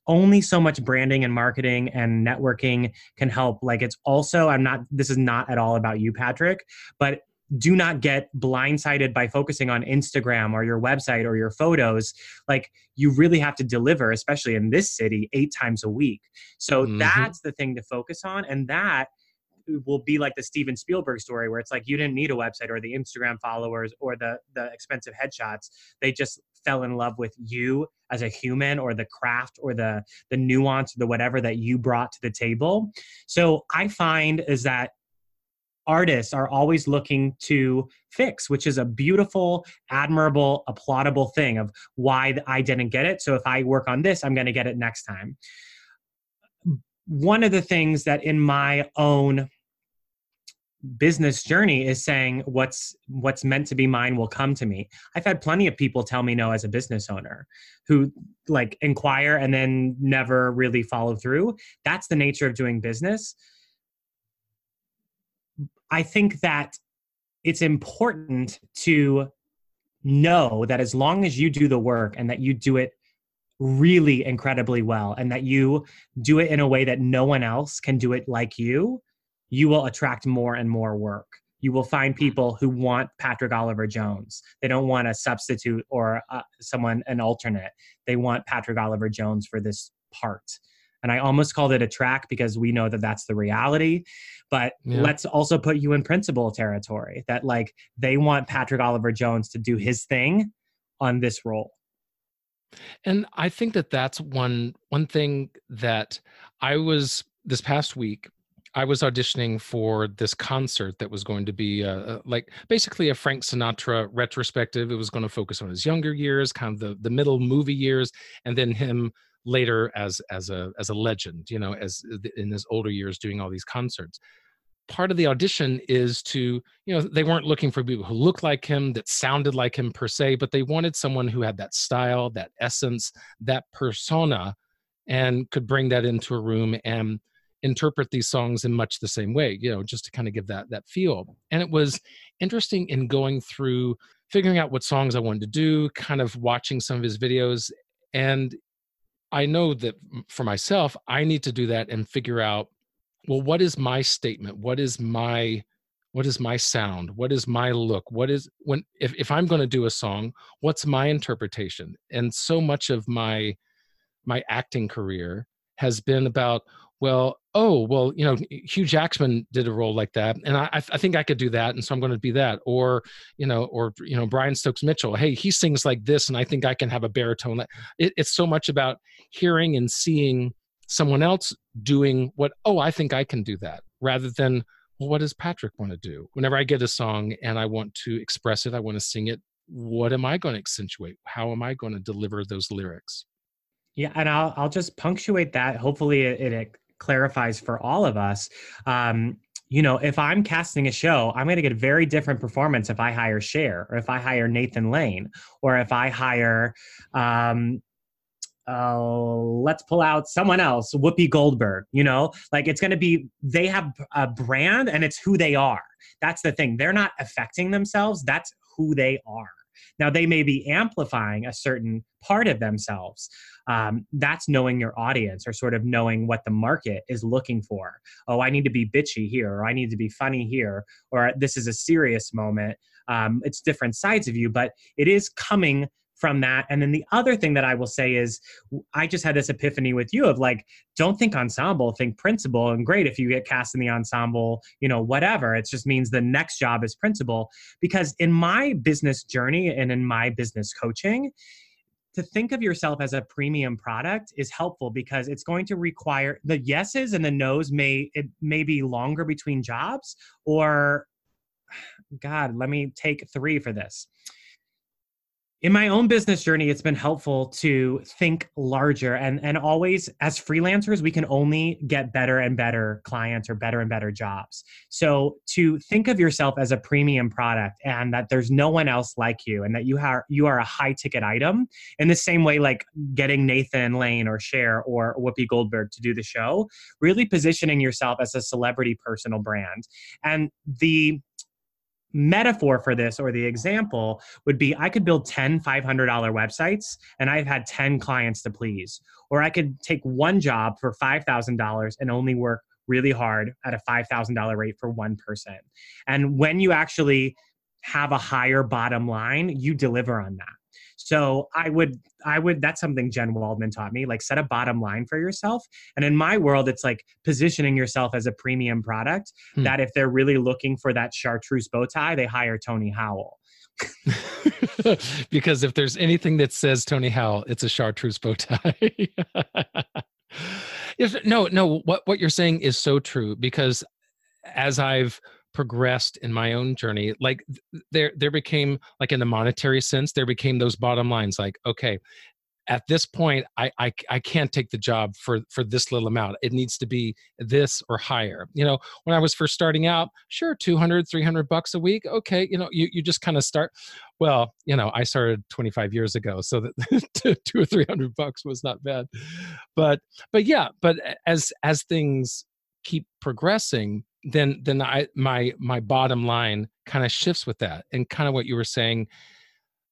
only so much branding and marketing and networking can help like it's also i'm not this is not at all about you patrick but do not get blindsided by focusing on instagram or your website or your photos like you really have to deliver especially in this city eight times a week so mm-hmm. that's the thing to focus on and that will be like the Steven Spielberg story where it's like you didn't need a website or the Instagram followers or the the expensive headshots. They just fell in love with you as a human or the craft or the the nuance or the whatever that you brought to the table. So I find is that artists are always looking to fix, which is a beautiful, admirable, applaudable thing of why I didn't get it. So if I work on this, I'm going to get it next time one of the things that in my own business journey is saying what's what's meant to be mine will come to me. I've had plenty of people tell me no as a business owner who like inquire and then never really follow through. That's the nature of doing business. I think that it's important to know that as long as you do the work and that you do it really incredibly well and that you do it in a way that no one else can do it like you, you will attract more and more work. You will find people who want Patrick Oliver Jones. They don't want a substitute or uh, someone, an alternate. They want Patrick Oliver Jones for this part. And I almost called it a track because we know that that's the reality. But yeah. let's also put you in principal territory that, like, they want Patrick Oliver Jones to do his thing on this role and I think that that's one one thing that I was this past week. I was auditioning for this concert that was going to be uh, like basically a Frank Sinatra retrospective. It was going to focus on his younger years, kind of the the middle movie years, and then him later as as a as a legend. You know, as in his older years doing all these concerts part of the audition is to you know they weren't looking for people who looked like him that sounded like him per se but they wanted someone who had that style that essence that persona and could bring that into a room and interpret these songs in much the same way you know just to kind of give that that feel. And it was interesting in going through figuring out what songs i wanted to do kind of watching some of his videos and i know that for myself i need to do that and figure out well what is my statement? What is my what is my sound? What is my look? What is when if, if i'm going to do a song what's my interpretation? And so much of my my acting career has been about well, oh, well, you know, Hugh Jackman did a role like that, and I, I think I could do that, and so I'm going to be that. Or, you know, or you know, Brian Stokes Mitchell, hey, he sings like this, and I think I can have a baritone. It, it's so much about hearing and seeing someone else doing what. Oh, I think I can do that, rather than well, what does Patrick want to do? Whenever I get a song and I want to express it, I want to sing it. What am I going to accentuate? How am I going to deliver those lyrics? Yeah, and I'll I'll just punctuate that. Hopefully, it, it clarifies for all of us. Um, you know, if I'm casting a show, I'm going to get a very different performance if I hire Cher, or if I hire Nathan Lane, or if I hire, um, uh, let's pull out someone else, Whoopi Goldberg. You know, like it's going to be they have a brand and it's who they are. That's the thing. They're not affecting themselves. That's who they are. Now, they may be amplifying a certain part of themselves. Um, that's knowing your audience or sort of knowing what the market is looking for. Oh, I need to be bitchy here, or I need to be funny here, or this is a serious moment. Um, it's different sides of you, but it is coming from that. And then the other thing that I will say is I just had this epiphany with you of like, don't think ensemble, think principal. And great if you get cast in the ensemble, you know, whatever. It just means the next job is principal. Because in my business journey and in my business coaching, to think of yourself as a premium product is helpful because it's going to require the yeses and the nos may it may be longer between jobs or god let me take 3 for this in my own business journey it's been helpful to think larger and and always as freelancers we can only get better and better clients or better and better jobs. So to think of yourself as a premium product and that there's no one else like you and that you are you are a high ticket item in the same way like getting Nathan Lane or Cher or Whoopi Goldberg to do the show really positioning yourself as a celebrity personal brand. And the metaphor for this or the example would be I could build 10 $500 websites and I've had 10 clients to please. Or I could take one job for $5,000 and only work really hard at a $5,000 rate for one person. And when you actually have a higher bottom line, you deliver on that. So I would, I would, that's something Jen Waldman taught me, like set a bottom line for yourself. And in my world, it's like positioning yourself as a premium product hmm. that if they're really looking for that chartreuse bow tie, they hire Tony Howell. because if there's anything that says Tony Howell, it's a chartreuse bow tie. if, no, no, what, what you're saying is so true because as I've progressed in my own journey like there there became like in the monetary sense there became those bottom lines like okay at this point I, I i can't take the job for for this little amount. It needs to be this or higher. You know when i was first starting out sure 200 300 bucks a week okay you know you, you just kind of start well you know i started 25 years ago so that two or 300 bucks was not bad. But but yeah but as as things keep progressing then then I my my bottom line kind of shifts with that and kind of what you were saying.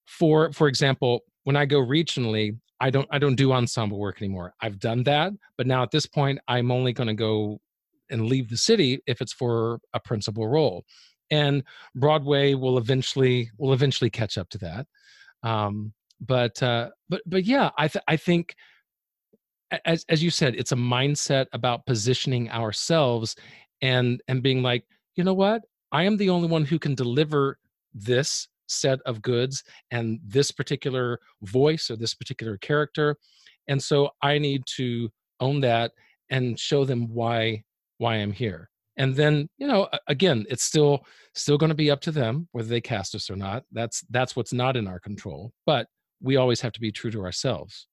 For for example when I go regionally I don't I don't do ensemble work anymore. I've done that but now at this point I'm only going to go and leave the city if it's for a principal role. And Broadway will eventually will eventually catch up to that. Um but uh but but yeah I th- I think as as you said it's a mindset about positioning ourselves and and being like you know what? I am the only one who can deliver this set of goods and this particular voice or this particular character and so i need to own that and show them why why i'm here. And then you know again it's still still going to be up to them whether they cast us or not. That's that's what's not in our control but we always have to be true to ourselves.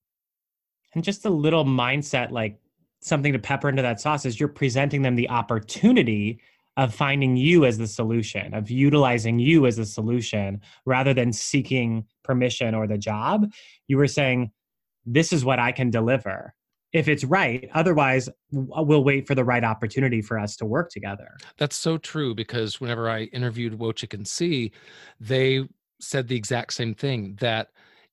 And just a little mindset like something to pepper into that sauce is you're presenting them the opportunity of finding you as the solution, of utilizing you as the solution rather than seeking permission or the job. You were saying, This is what I can deliver. If it's right, otherwise, uh, we'll wait for the right opportunity for us to work together. That's so true because whenever I interviewed Wojcik and Seay, they said the exact same thing that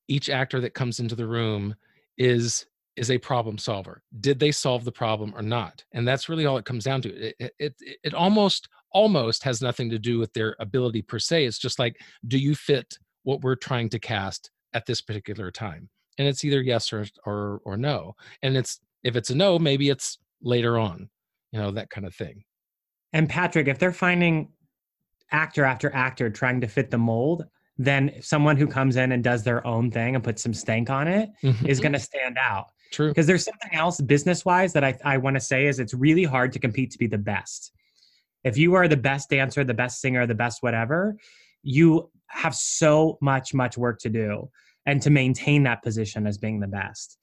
each actor that comes into the room is is a problem solver. Did they solve the problem or not? And that's really all it comes down to. It, it, it, almost almost has nothing to do with their ability per se. It's just like, do you fit what we're trying to cast at this particular time? And it's either yes or or or no. And it's if it's a no, maybe it's later on you know that kind of thing and patrick if they're finding actor after actor trying to fit the mold then someone who comes in and does their own thing and puts some stank on it mm-hmm. is going to stand out true. Because there's something else business wise that i, I want to say is it's really hard to compete to be the best. If you are the best dancer the best singer the best whatever you have so much much work to do and to maintain that position as being the best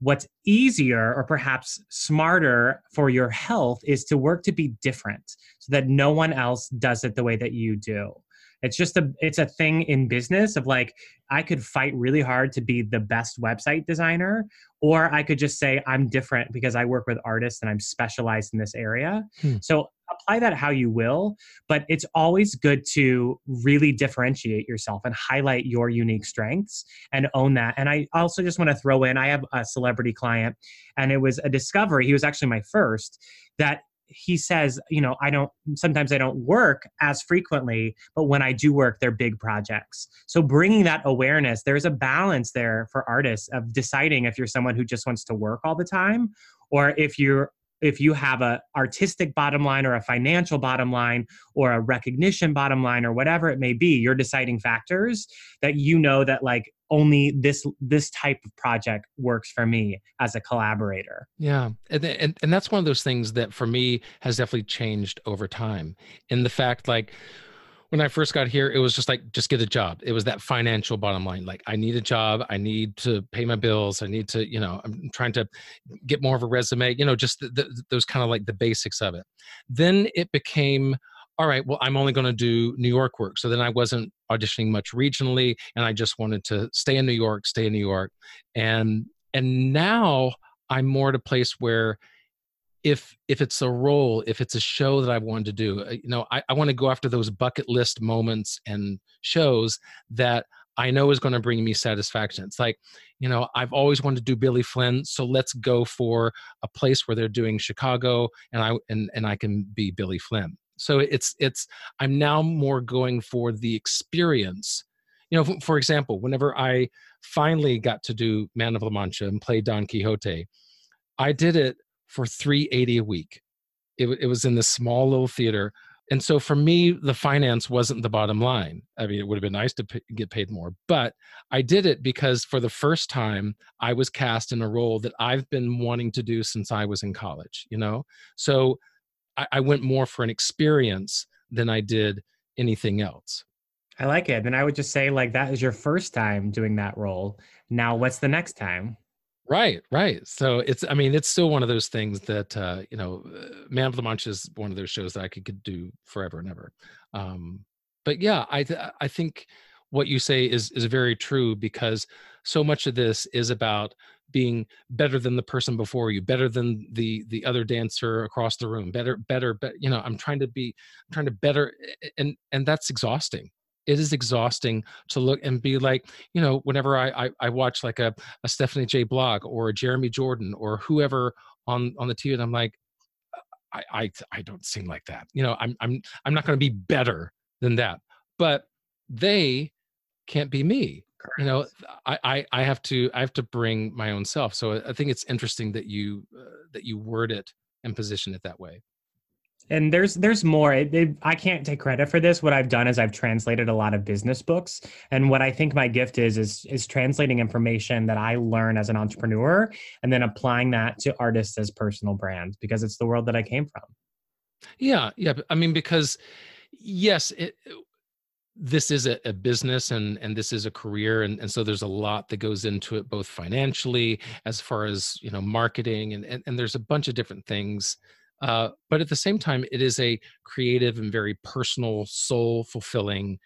what's easier or perhaps smarter for your health is to work to be different so that no one else does it the way that you do it's just a it's a thing in business of like i could fight really hard to be the best website designer or i could just say i'm different because i work with artists and i'm specialized in this area hmm. so apply that how you will, but it's always good to really differentiate yourself and highlight your unique strengths and own that. And I also just want to throw in I have a celebrity client, and it was a discovery. He was actually my first that he says, you know, I don't sometimes I don't work as frequently, but when I do work, they're big projects. So bringing that awareness, there's a balance there for artists of deciding if you're someone who just wants to work all the time or if you're if you have a artistic bottom line or a financial bottom line or a recognition bottom line or whatever it may be you're deciding factors that you know that like only this this type of project works for me as a collaborator. Yeah and, and and that's one of those things that for me has definitely changed over time. In the fact like when I first got here, it was just like, just get a job. It was that financial bottom line. Like, I need a job. I need to pay my bills. I need to, you know, I'm trying to get more of a resume, you know, just the, the, those kind of like the basics of it. Then it became, all right, well, I'm only going to do New York work. So then I wasn't auditioning much regionally and I just wanted to stay in New York, stay in New York. And, and now I'm more at a place where if if it's a role if it's a show that i wanted to do uh, you know i, I want to go after those bucket list moments and shows that i know is going to bring me satisfaction. It's like you know i've always wanted to do billy flynn so let's go for a place where they're doing chicago and i and, and i can be billy flynn. So it's it's i'm now more going for the experience. You know for, for example whenever i finally got to do man of la mancha and play don quixote i did it for 380 a week. It, it was in this small little theater. And so for me, the finance wasn't the bottom line. I mean, it would have been nice to p- get paid more, but I did it because for the first time, I was cast in a role that I've been wanting to do since I was in college, you know? So I, I went more for an experience than I did anything else. I like it. And I would just say, like, that is your first time doing that role. Now, what's the next time? Right, right. So it's, I mean, it's still one of those things that, uh, you know, uh, Man of the Mancha is one of those shows that I could, could do forever and ever. Um, but yeah, I, th- I think what you say is, is very true because so much of this is about being better than the person before you, better than the, the other dancer across the room, better, better, better, you know, I'm trying to be, I'm trying to better, and, and that's exhausting it is exhausting to look and be like, you know, whenever I I, I watch like a, a Stephanie J. Block or a Jeremy Jordan or whoever on on the TV, and I'm like, I I, I don't seem like that. You know, I'm I'm I'm not going to be better than that. But they can't be me. Correct. You know, I, I I have to I have to bring my own self. So I think it's interesting that you uh, that you word it and position it that way and there's there's more. It, it, i can't take credit for this. What i've done is i've translated a lot of business books. And what i think my gift is is is translating information that i learn as an entrepreneur and then applying that to artists as personal brands because it's the world that i came from. Yeah. Yeah. I mean because yes it, this is a, a, business and and this is a career. And, and so there's a lot that goes into it both financially as far as you know marketing and and, and there's a bunch of different things uh, but at the same time, it is a creative and very personal, soul fulfilling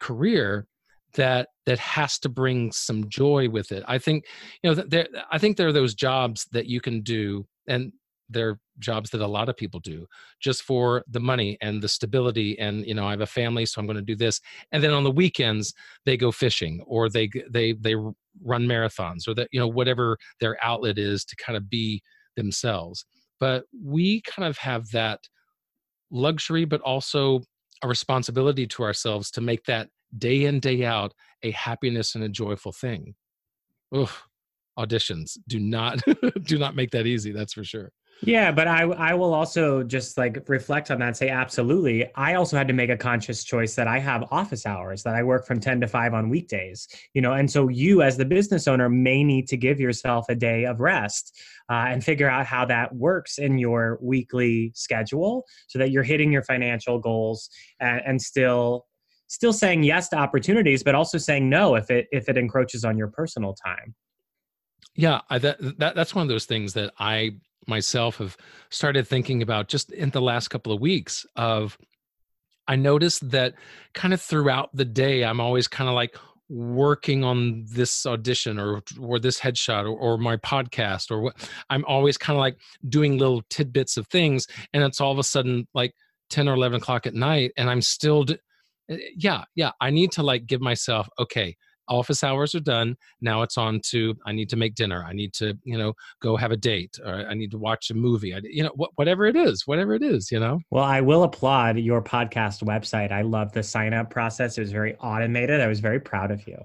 career that that has to bring some joy with it. I think you know there. I think there are those jobs that you can do, and they're jobs that a lot of people do just for the money and the stability and you know i have a family so i'm going to do this and then on the weekends they go fishing or they they they run marathons or that you know whatever their outlet is to kind of be themselves but we kind of have that luxury but also a responsibility to ourselves to make that day in day out a happiness and a joyful thing. Ugh, auditions. Do not do not make that easy that's for sure Yeah, but I I will also just like reflect on that and say absolutely. I also had to make a conscious choice that I have office hours that I work from 10 to 5 on weekdays, you know, and so you as the business owner may need to give yourself a day of rest uh, and figure out how that works in your weekly schedule so that you're hitting your financial goals and, and still still saying yes to opportunities but also saying no if it if it encroaches on your personal time. Yeah, I, that, that that's one of those things that I myself have started thinking about just in the last couple of weeks of I noticed that kind of throughout the day I'm always kind of like working on this audition or or this headshot or, or my podcast or what I'm always kind of like doing little tidbits of things and it's all of a sudden like 10 or 11 o'clock at night and I'm still d- eh, yeah yeah I need to like give myself okay office hours are done now it's on to i need to make dinner i need to you know go have a date or i need to watch a movie I, you know wh- whatever it is whatever it is you know? Well i will applaud your podcast website i love the sign up process it was very automated i was very proud of you.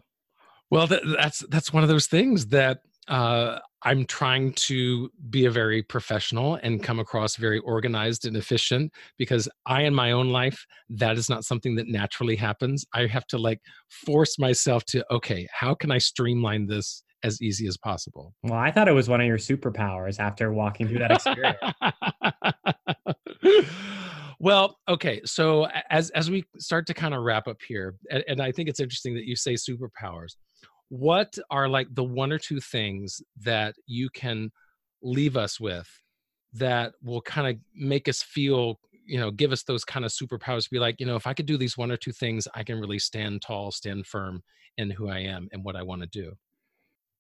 Well th- that's that's one of those things that uh, I'm trying to be a very professional and come across very organized and efficient because I, in my own life, that is not something that naturally happens. I have to like force myself to, okay, how can I streamline this as easy as possible? Well, I thought it was one of your superpowers after walking through that experience. well okay so as as we start to kind of wrap up here and, and, i think it's interesting that you say superpowers what are like the one or two things that you can leave us with that will kind of make us feel you know give us those kind of superpowers be like you know if i could do these one or two things i can really stand tall stand firm in who i am and what i want to do.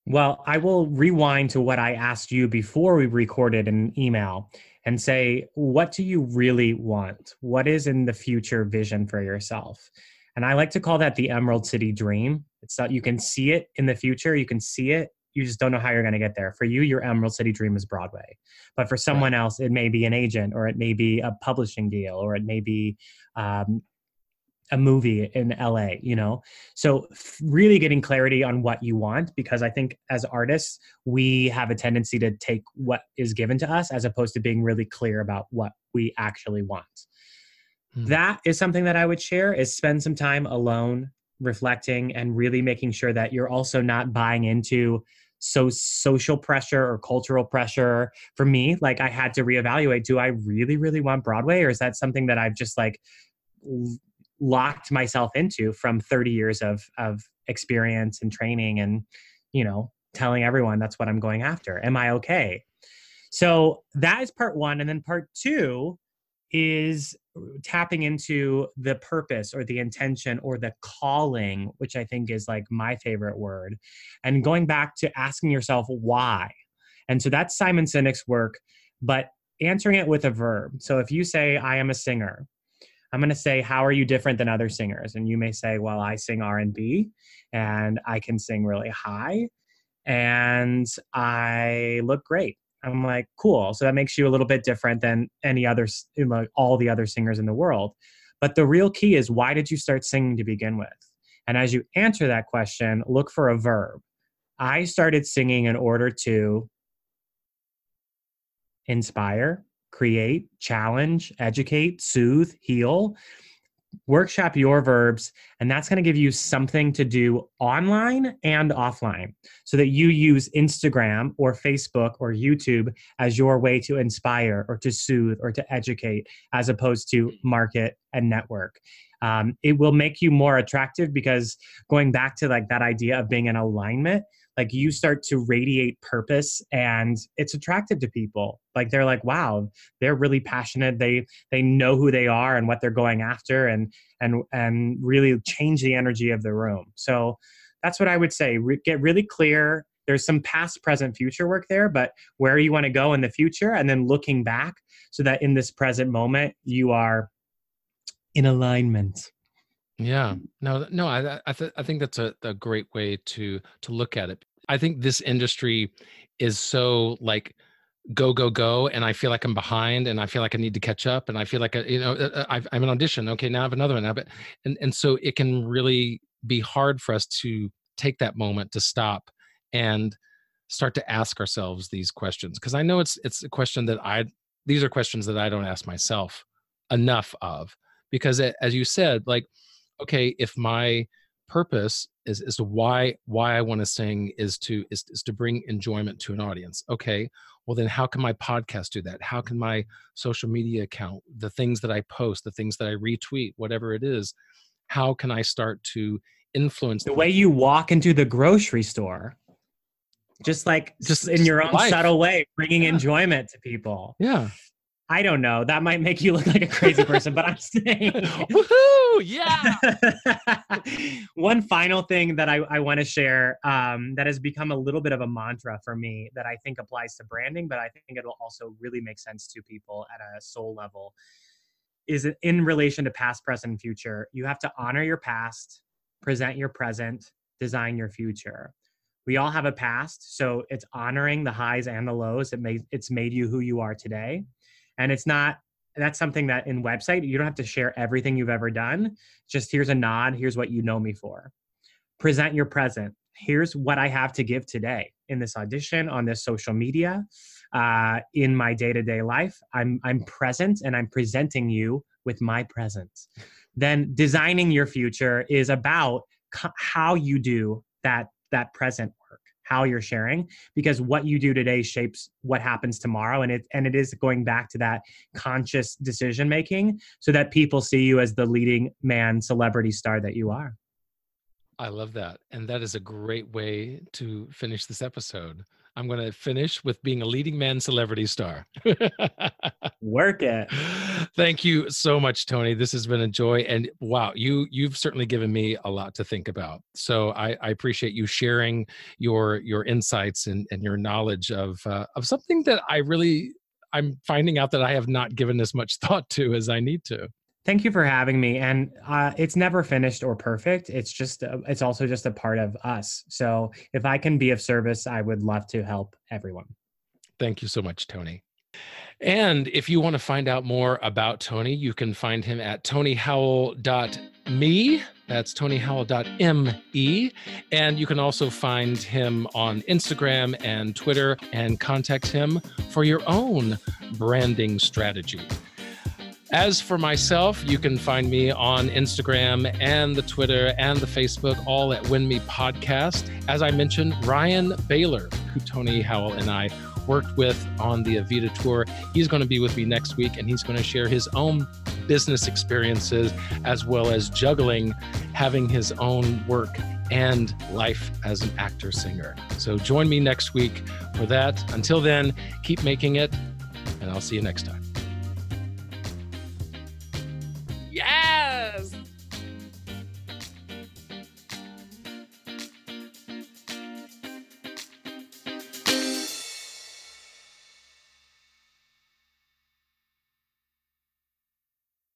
Well i will rewind to what i asked you before we recorded an email and say what do you really want? What is in the future vision for yourself? And I like to call that the Emerald City dream. It's that you can see it in the future, you can see it, you just don't know how you're going to get there. For you, your Emerald City dream is Broadway. But for someone right. else, it may be an agent or it may be a publishing deal or it may be um, a movie in LA, you know? So, really getting clarity on what you want, because I think as artists, we have a tendency to take what is given to us as opposed to being really clear about what we actually want. Hmm. That is something that I would share is spend some time alone reflecting and really making sure that you're also not buying into so social pressure or cultural pressure. For me like i had to reevaluate do i really really want broadway or is that something that i've just like locked myself into from 30 years of of experience and training and you know telling everyone that's what i'm going after. Am i okay? So that is part one and then part two is tapping into the purpose or the intention or the calling, which I think is like my favorite word, and going back to asking yourself why. And so that's Simon Sinek's work, but answering it with a verb. So if you say, I am a singer, I'm going to say, how are you different than other singers? And you may say, well, I sing R&B and I can sing really high and I look great. I'm like, cool. So that makes you a little bit different than any other, like all the other singers in the world. But the real key is why did you start singing to begin with? And as you answer that question, look for a verb. I started singing in order to inspire, create, challenge, educate, soothe, heal workshop your verbs and that's going to give you something to do online and offline so that you use instagram or facebook or youtube as your way to inspire or to soothe or to educate as opposed to market and network. Um, it will make you more attractive because going back to like that idea of being in alignment like you start to radiate purpose and it's attractive to people. Like they're like wow they're really passionate. They they know who they are and what they're going after and and and really change the energy of the room. So that's what i would say. Re- get really clear. There's some past present future work there but where you want to go in the future and then looking back so that in this present moment you are in alignment yeah, no, no, I I, th- I think that's a, a great way to to look at it. I think this industry is so like go go go and i feel like i'm behind and i feel like i need to catch up and i feel like I, you know uh, uh, i am an audition. Okay now i have another one but and and so it can really be hard for us to take that moment to stop and start to ask ourselves these questions because i know it's it's a question that i these are questions that i don't ask myself enough of because as you said like okay if my purpose is, is to why why i want to sing is to is, is to bring enjoyment to an audience okay well then how can my podcast do that how can my social media account the things that i post the things that i retweet whatever it is how can i start to influence the way you walk into the grocery store just like just in your own life. subtle way bringing yeah. enjoyment to people yeah I don't know. That might make you look like a crazy person, but I'm saying, woohoo, yeah. One final thing that I, I want to share um, that has become a little bit of a mantra for me that I think applies to branding, but I think it'll also really make sense to people at a soul level is in relation to past, present, and future. You have to honor your past, present your present, design your future. We all have a past, so it's honoring the highs and the lows. It made it's made you who you are today and it's not that's something that in website you don't have to share everything you've ever done. Just here's a nod here's what you know me for. Present your present. Here's what i have to give today in this audition on this social media uh, in my day-to-day life. I'm i'm present and i'm presenting you with my presence. Then designing your future is about how you do that that present how you're sharing because what you do today shapes what happens tomorrow and it and it is going back to that conscious decision making so that people see you as the leading man celebrity star that you are I love that. And that is a great way to finish this episode. I'm going to finish with being a leading man celebrity star. Work it. Thank you so much, Tony. This has been a joy, and wow, you you've certainly given me a lot to think about. So I, I appreciate you sharing your your insights and, and your knowledge of uh, of something that I really I'm finding out that I have not given as much thought to as I need to. Thank you for having me. And uh, it's never finished or perfect. It's just, uh, it's also just a part of us. So if I can be of service, I would love to help everyone. Thank you so much, Tony. And if you want to find out more about Tony, you can find him at tonyhowell.me. That's tonyhowell.me. And you can also find him on Instagram and Twitter and contact him for your own branding strategy. As for myself, you can find me on Instagram and the Twitter and the Facebook, all at Win Me Podcast. As I mentioned, Ryan Baylor, who Tony Howell and I worked with on the Evita tour, he's going to be with me next week and he's going to share his own business experiences as well as juggling having his own work and life as an actor singer. So join me next week for that. Until then, keep making it, and I'll see you next time. Yes.